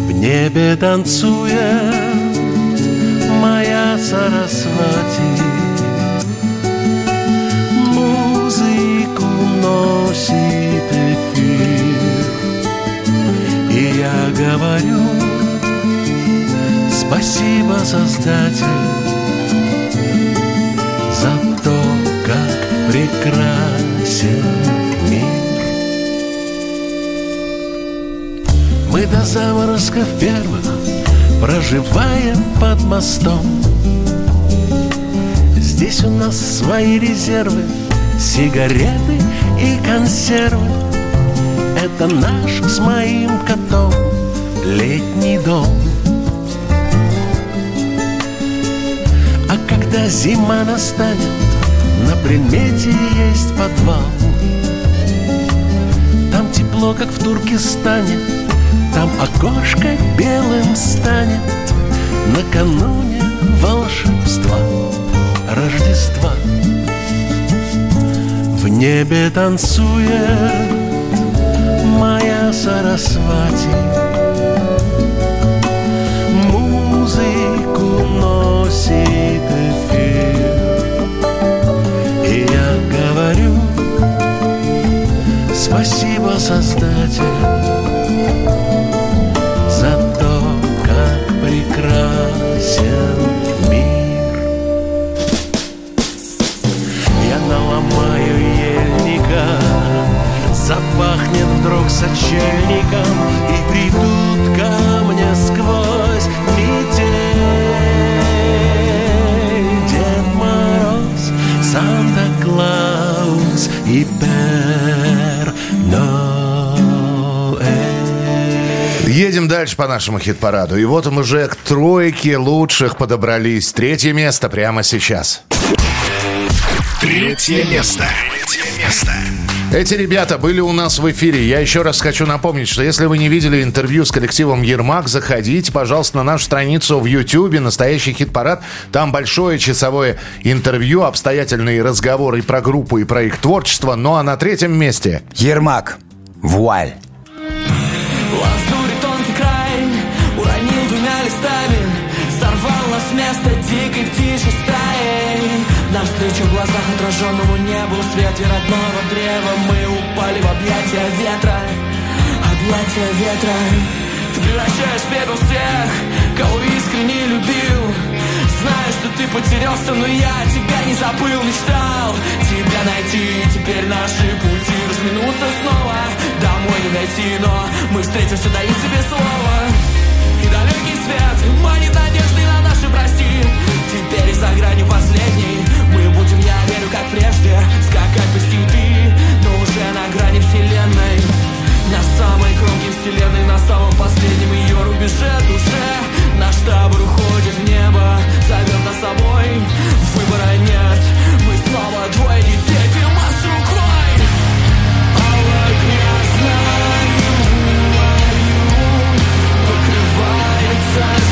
В небе танцует Моя Сарасвати. Музыку носит эфир. И я говорю Спасибо, Создатель прекрасен мир. Мы до заморозков первых Проживаем под мостом. Здесь у нас свои резервы Сигареты и консервы. Это наш с моим котом Летний дом. А когда зима настанет На примете есть подвал. Там тепло, как в Туркестане Там окошко белым станет Накануне волшебства Рождества. В небе танцует Моя Сарасвати. Музыку носит эфир Спасибо, Создатель За то, как прекрасен мир. Я наломаю ельника Запахнет вдруг сочельником И придут ко мне сквозь метель. Дед Мороз, Санта-Клаус Едем дальше по нашему хит-параду. И вот мы уже к тройке лучших подобрались. Третье место прямо сейчас. Третье место. Третье место. Эти ребята были у нас в эфире. Я еще раз хочу напомнить, что если вы не видели интервью с коллективом Ермак, заходите, пожалуйста, на нашу страницу в YouTube «Настоящий хит-парад». Там большое часовое интервью, обстоятельные разговоры про группу, и про их творчество. Ну а на третьем месте... Ермак. Вуаль. Сорвал нас с места дикой птичьей стаей Навстречу в глазах отраженному небу В свете родного древа. Мы упали в объятия ветра Объятия ветра. Ты превращаешь в пепел всех Кого искренне любил. Знаю, что ты потерялся, но я тебя не забыл Мечтал. Тебя найти Теперь наши пути разминутся снова. Домой не дойти, но мы встретимся, даю себе слово. И далекий свет манит надеждой на наши прости Теперь за гранью последней. Мы будем, я верю, как прежде Скакать по степи, но уже на грани вселенной. На самой кромке вселенной На самом последнем ее рубеже. Душе Наш табор уходит в небо Зовет нас собой. Выбора нет Мы снова двое детей Ты маш рукой. Алой грязной вуалью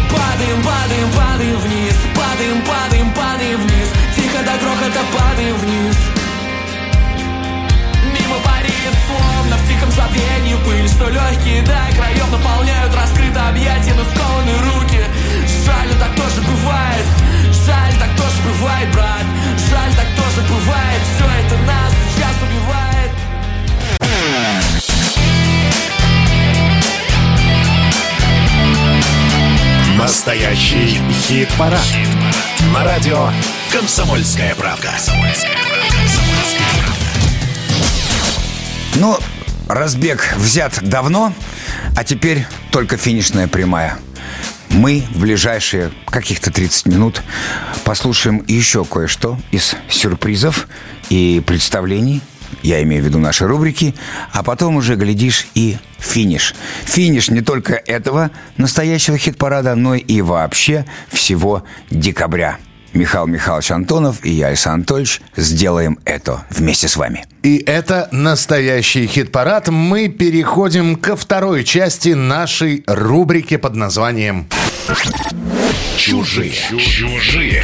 Падаем, падаем, падаем вниз. Падаем, падаем, падаем вниз. Тихо до грохота падаем вниз. Мимо парит словно в тихом забвении пыль Что легкие до краев наполняют Раскрыто объятия, но скованы руки. Жаль, так тоже бывает. Жаль, так тоже бывает, брат. Жаль, так тоже бывает. Все это нас сейчас убивает. Настоящий хит-парад. На радио «Комсомольская правда». Ну, разбег взят давно, а теперь только финишная прямая. Мы в ближайшие каких-то 30 минут послушаем еще кое-что из сюрпризов и представлений. Я имею в виду наши рубрики, а потом уже глядишь и финиш. Финиш не только этого настоящего хит-парада, но и вообще всего декабря. Михаил Михайлович Антонов и я, Александр Анатольевич, сделаем это вместе с вами. И это настоящий хит-парад. Мы переходим ко второй части нашей рубрики под названием Чужие. Чужие.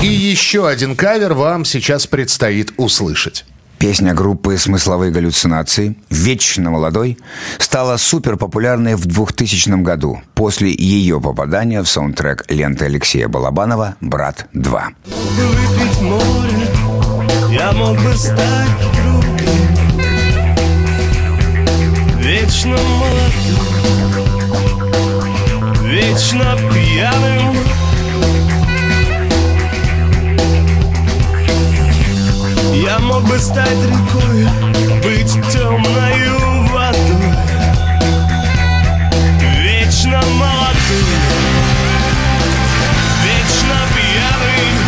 И еще один кавер вам сейчас предстоит услышать. Песня группы «Смысловые галлюцинации» «Вечно молодой» стала супер популярной в 2000 году после ее попадания в саундтрек ленты Алексея Балабанова «Брат 2». выпить море, я мог бы стать другим, вечно молодым, вечно пьяным. Я мог бы стать рекой, быть темною водой, вечно молодым, вечно пьяным.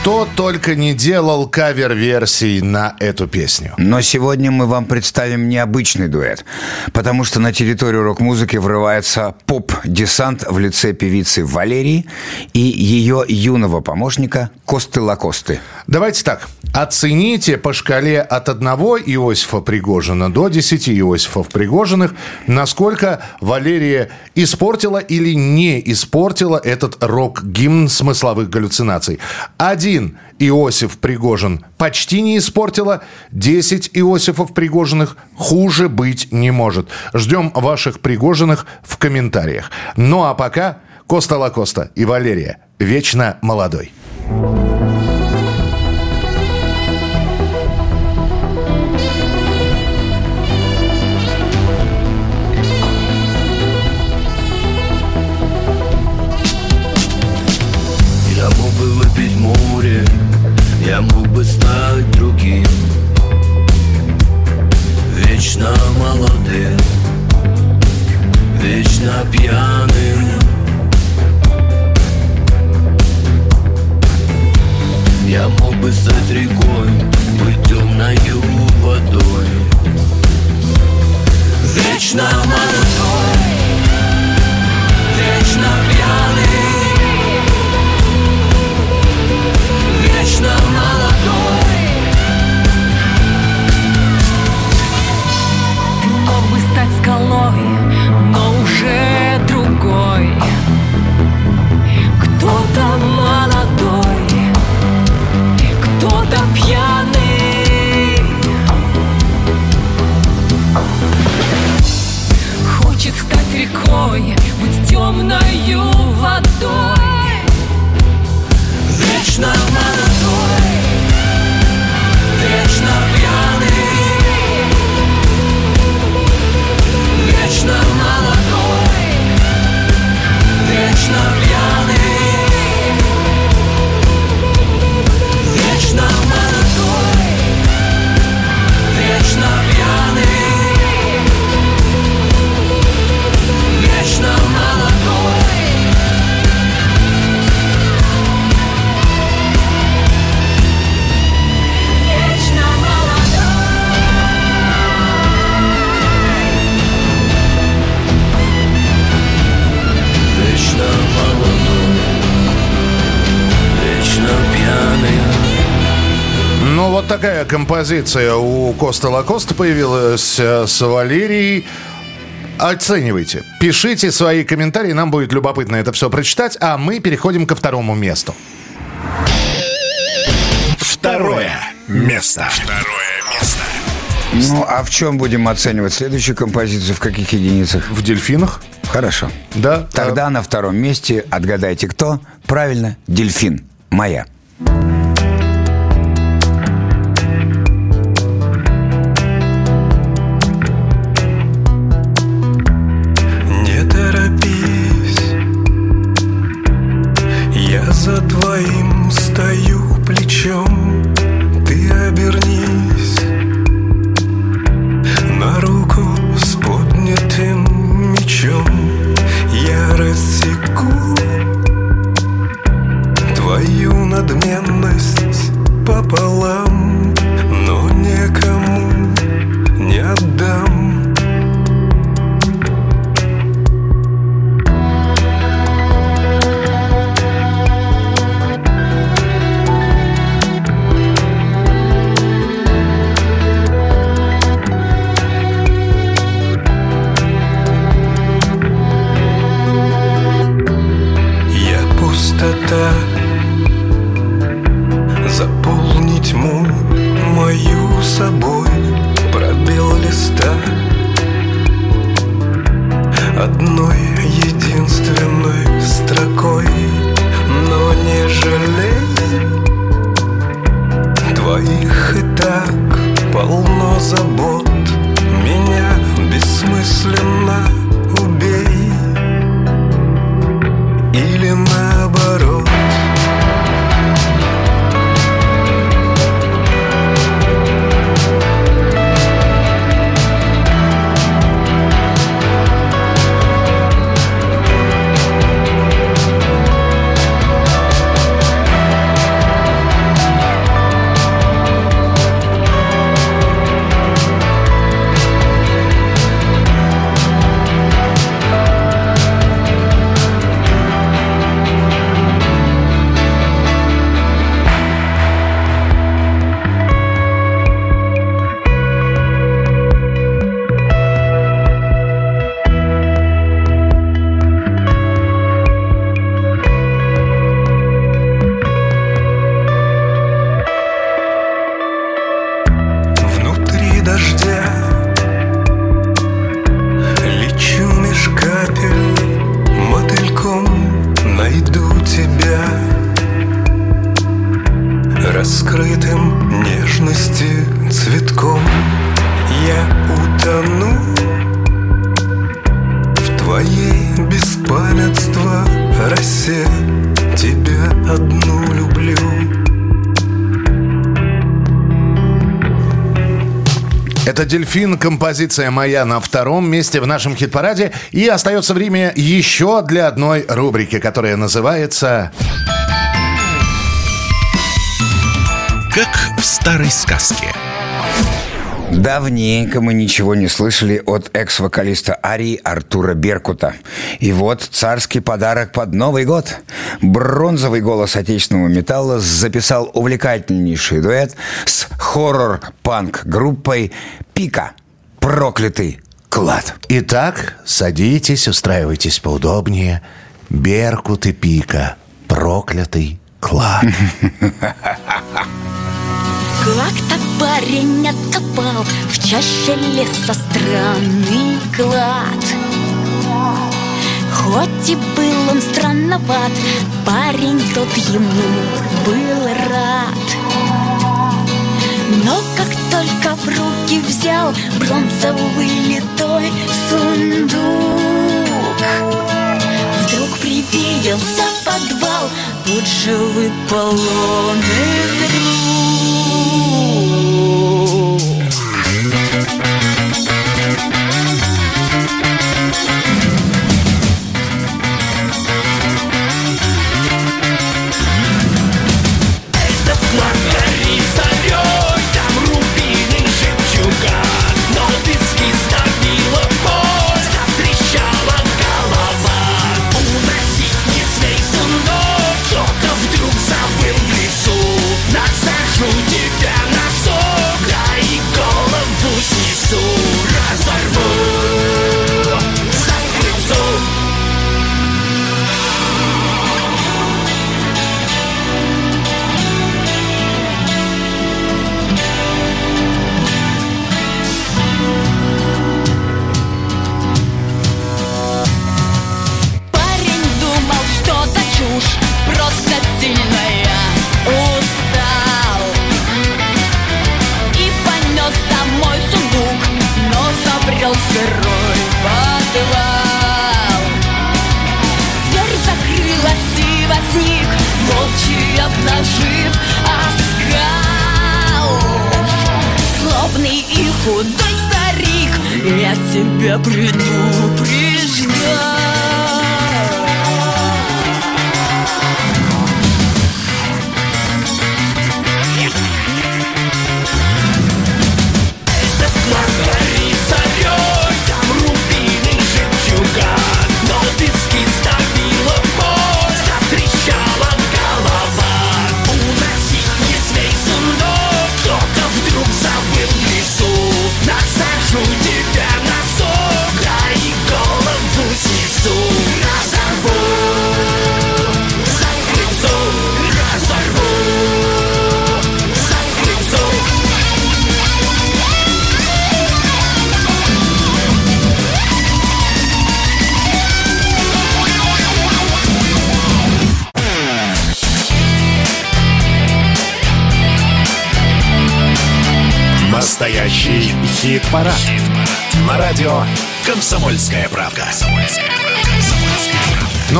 Кто только не делал кавер-версий на эту песню. Но сегодня мы вам представим необычный дуэт, потому что на территорию рок-музыки врывается поп-десант в лице певицы Валерии и ее юного помощника Косты Лакосты. Давайте так. Оцените по шкале от одного Иосифа Пригожина до 10 Иосифов Пригожиных, насколько Валерия испортила или не испортила этот рок-гимн смысловых галлюцинаций. Один Иосиф Пригожин почти не испортила, 10 Иосифов Пригожиных хуже быть не может. Ждем ваших Пригожиных в комментариях. Ну а пока Коста Лакоста и Валерия. Вечно молодой. Композиция у Коста Лакоста появилась э, с Валерией. Оценивайте. Пишите свои комментарии, нам будет любопытно это все прочитать, а мы переходим ко второму месту. Второе место. Второе место. Ну, а в чем будем оценивать следующую композицию? В каких единицах? В дельфинах. Хорошо. Да. Тогда на втором месте отгадайте кто? Правильно, дельфин. Моя. Композиция моя на втором месте в нашем хит-параде. И остается время еще для одной рубрики, которая называется... Как в старой сказке. Давненько мы ничего не слышали от экс-вокалиста Арии Артура Беркута. И вот царский подарок под Новый год. Бронзовый голос отечественного металла записал увлекательнейший дуэт с хоррор-панк-группой «Пика. Проклятый клад». Итак, садитесь, устраивайтесь поудобнее. Беркут и Пика. Проклятый клад. Как-то парень откопал в чаще леса странный клад Хоть и был он странноват, парень тот ему был рад Но как только в руки взял бронзовый литой сундук. Вдруг привиделся подвал, тут же выпал он. Из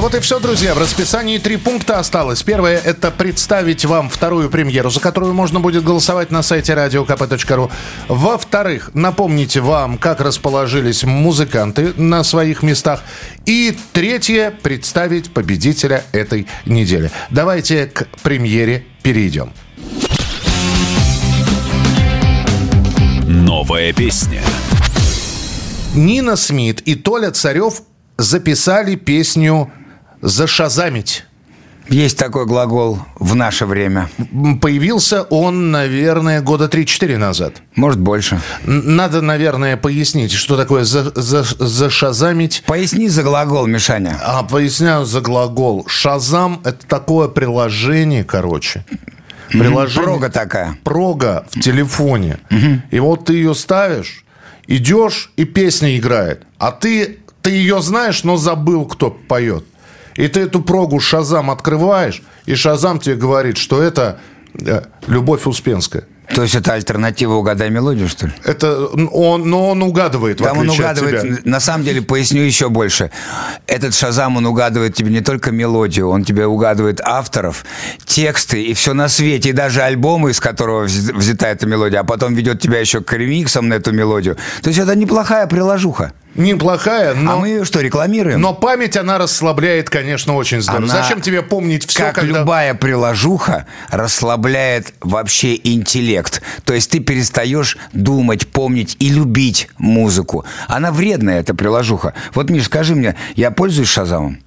вот и все, друзья. В расписании три пункта осталось. Первое – это представить вам вторую премьеру, за которую можно будет голосовать на сайте radiokp.ru. Во-вторых, напомните вам, как расположились музыканты на своих местах. И третье – представить победителя этой недели. Давайте к премьере перейдем. Новая песня. Нина Смит и Толя Царев записали песню «Зашазамить». Есть такой глагол в наше время. Появился он, наверное, года 3-4 назад. Может, больше. Надо, наверное, пояснить, что такое за, за- зашазамить. Поясни за глагол, Мишаня. А, поясняю за глагол. Шазам – это такое приложение, короче. Приложение. Прога такая. Прога в телефоне. И вот ты ее ставишь, идешь, и песня играет. А ты, ты ее знаешь, но забыл, кто поет. И ты эту прогу Шазам открываешь, и Шазам тебе говорит, что это э, Любовь Успенская. То есть это альтернатива «Угадай мелодию», что ли? Это он, но он угадывает, Там он отличие от угадывает, тебя. на самом деле, поясню еще больше. Этот Шазам, он угадывает тебе не только мелодию, он тебе угадывает авторов, тексты и все на свете, и даже альбомы, из которого вз- взята эта мелодия, а потом ведет тебя еще к ремиксам на эту мелодию. То есть это неплохая приложуха. Неплохая, но... А мы ее что, рекламируем? Но память, она расслабляет, конечно, очень здорово. Она, Зачем тебе помнить все, как когда... любая приложуха, расслабляет вообще интеллект. То есть ты перестаешь думать, помнить и любить музыку. Она вредная, эта приложуха. Вот, Миш, скажи мне, я пользуюсь Шазамом?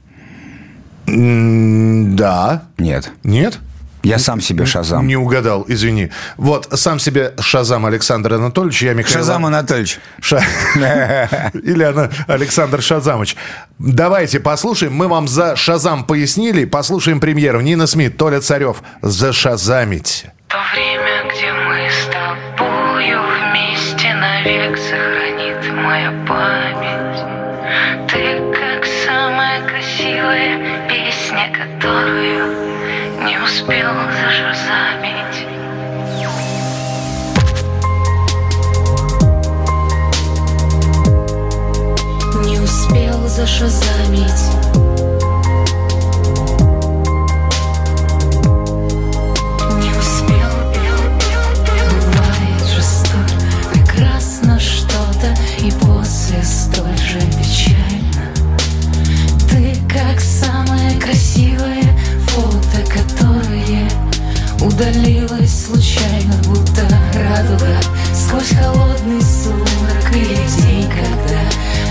Да. Нет. Нет? Я сам себе Шазам. Не угадал, извини. Вот, сам себе Шазам Александр Анатольевич, я Михаил... Шазам Анатольевич. Ша- Или она Александр Шазамович. Давайте послушаем. Мы вам за Шазам пояснили. Послушаем премьеру. Нина Смит, Толя Царев. За Шазамить. То время, где мы с тобою вместе навек сохранит моя память. Ты как самая красивая песня, которую успел зашазамить. Не успел зашазамить Удалилось случайно, будто радуга. Сквозь холодный сумрак или день, когда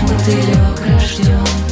мотылек рожден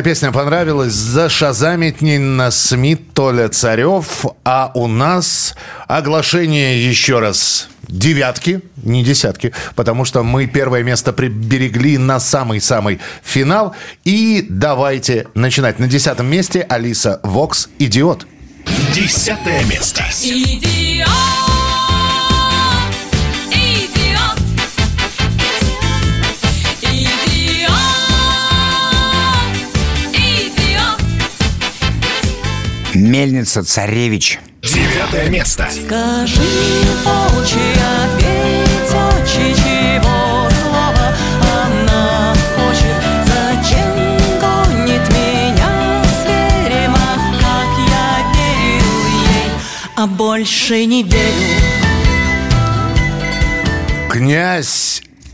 если песня понравилась, зашазамить не на Смит Толя Царев, а у нас оглашение еще раз девятки, не десятки, потому что мы первое место приберегли на самый-самый финал. И давайте начинать. На десятом месте Алиса Вокс «Идиот». Десятое место. Идиот, Мельница Царевич. Девятое место. Скажи, веточи, чего слова она хочет? Зачем гонит меня свирема, как я верил ей, а больше не верю? Князь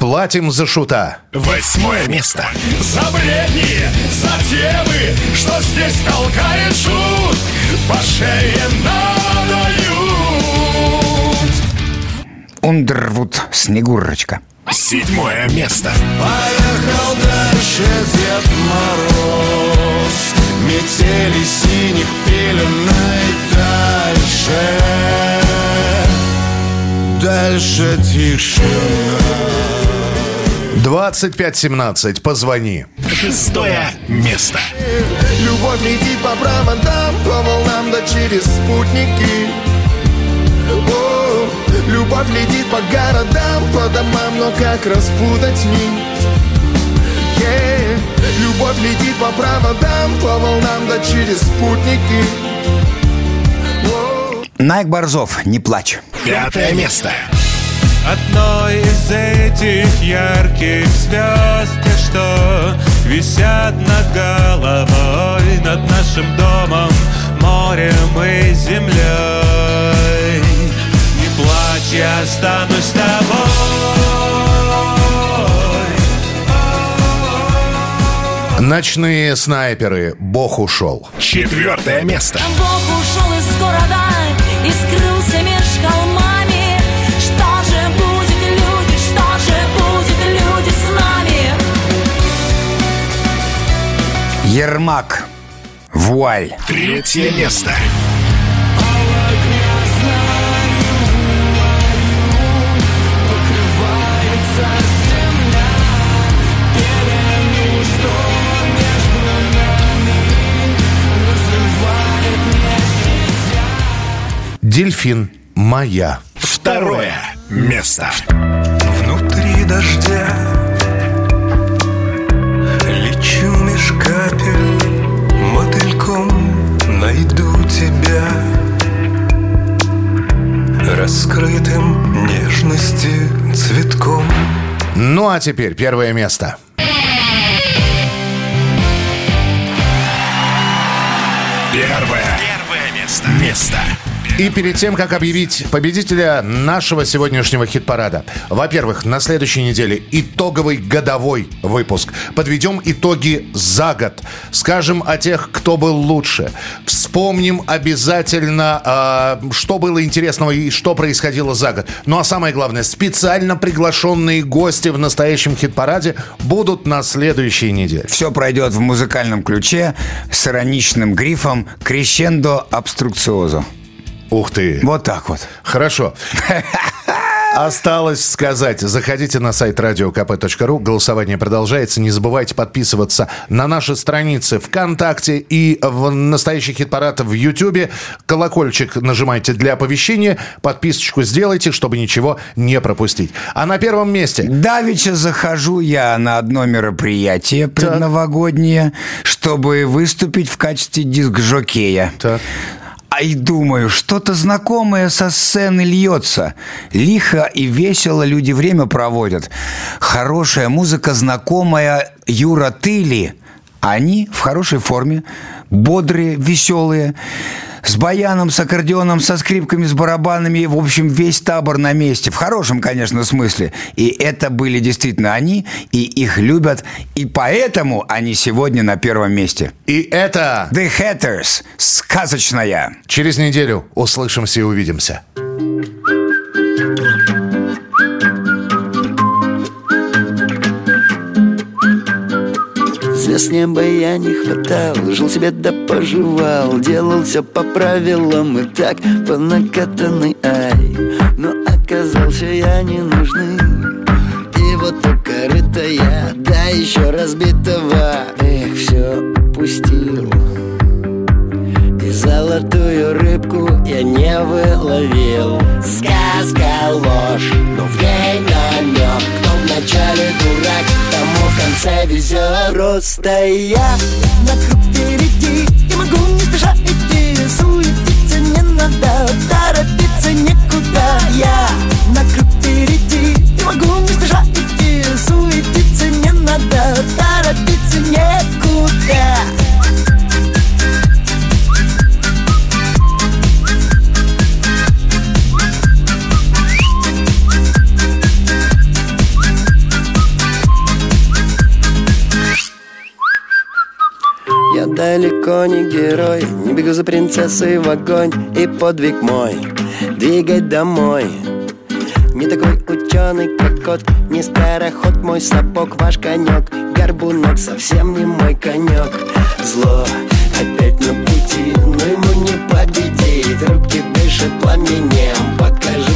«Платим за шута». Восьмое место. За бредни, за темы, что здесь толкает шут По шее надают Ундервуд Снегурочка. Седьмое место. Поехал дальше Дед Мороз Метели синих пеленой дальше Дальше тишина 2517. Позвони. Шестое место. Любовь летит по проводам, по волнам да через спутники О, Любовь летит по городам, по домам, но как распутать нить? Е, Любовь летит по проводам, по волнам да через спутники Найк Борзов, не плачь. Пятое место. Одной из этих ярких звезд, что висят над головой, над нашим домом, морем и землей. Не плачь, я останусь с тобой. Ночные снайперы. Бог ушел. Четвертое место. Бог ушел из города и скрылся меж холмами. Ермак. Вуаль. Третье место. Дельфин. Моя. Второе место. Внутри дождя найду тебя Раскрытым нежности цветком Ну а теперь первое место. Первое. Первое место. Место. И перед тем, как объявить победителя нашего сегодняшнего хит-парада, во-первых, на следующей неделе итоговый годовой выпуск. Подведем итоги за год. Скажем о тех, кто был лучше. Вспомним обязательно, э, что было интересного и что происходило за год. Ну а самое главное, специально приглашенные гости в настоящем хит-параде будут на следующей неделе. Все пройдет в музыкальном ключе с ироничным грифом «Крещендо обструкциозу». Ух ты. Вот так вот. Хорошо. Осталось сказать, заходите на сайт radiokp.ru, голосование продолжается. Не забывайте подписываться на наши страницы ВКонтакте и в настоящий хит-парад в Ютьюбе. Колокольчик нажимайте для оповещения, подписочку сделайте, чтобы ничего не пропустить. А на первом месте... Давеча захожу я на одно мероприятие предновогоднее, чтобы выступить в качестве диск-жокея. А и думаю, что-то знакомое со сцены льется. Лихо и весело люди время проводят. Хорошая музыка, знакомая Юра Тыли. Они в хорошей форме, бодрые, веселые, с баяном, с аккордеоном, со скрипками, с барабанами. В общем, весь табор на месте. В хорошем, конечно, смысле. И это были действительно они, и их любят. И поэтому они сегодня на первом месте. И это... The Hatters. Сказочная. Через неделю услышимся и увидимся. Звезд неба я не хватал Жил себе да поживал Делал все по правилам И так по накатанной ай. Но оказался я не нужный И вот у корыта я Да еще разбитого. Эх, все упустил И золотую рыбку я не выловил. Сказка ложь, но в ней намек Кто вначале дурак, тому в конце везет Просто я на круг впереди И могу не спеша идти Суетиться не надо, торопиться некуда Я на круг впереди И могу не спеша идти Суетиться не надо, торопиться некуда далеко не герой. Не бегу за принцессой в огонь И подвиг мой. Двигать домой. Не такой ученый, как кот Не скороход мой сапог Ваш конек Горбунок совсем не мой конек Зло опять на пути Но ему не победить. Руки дышат пламенем Покажи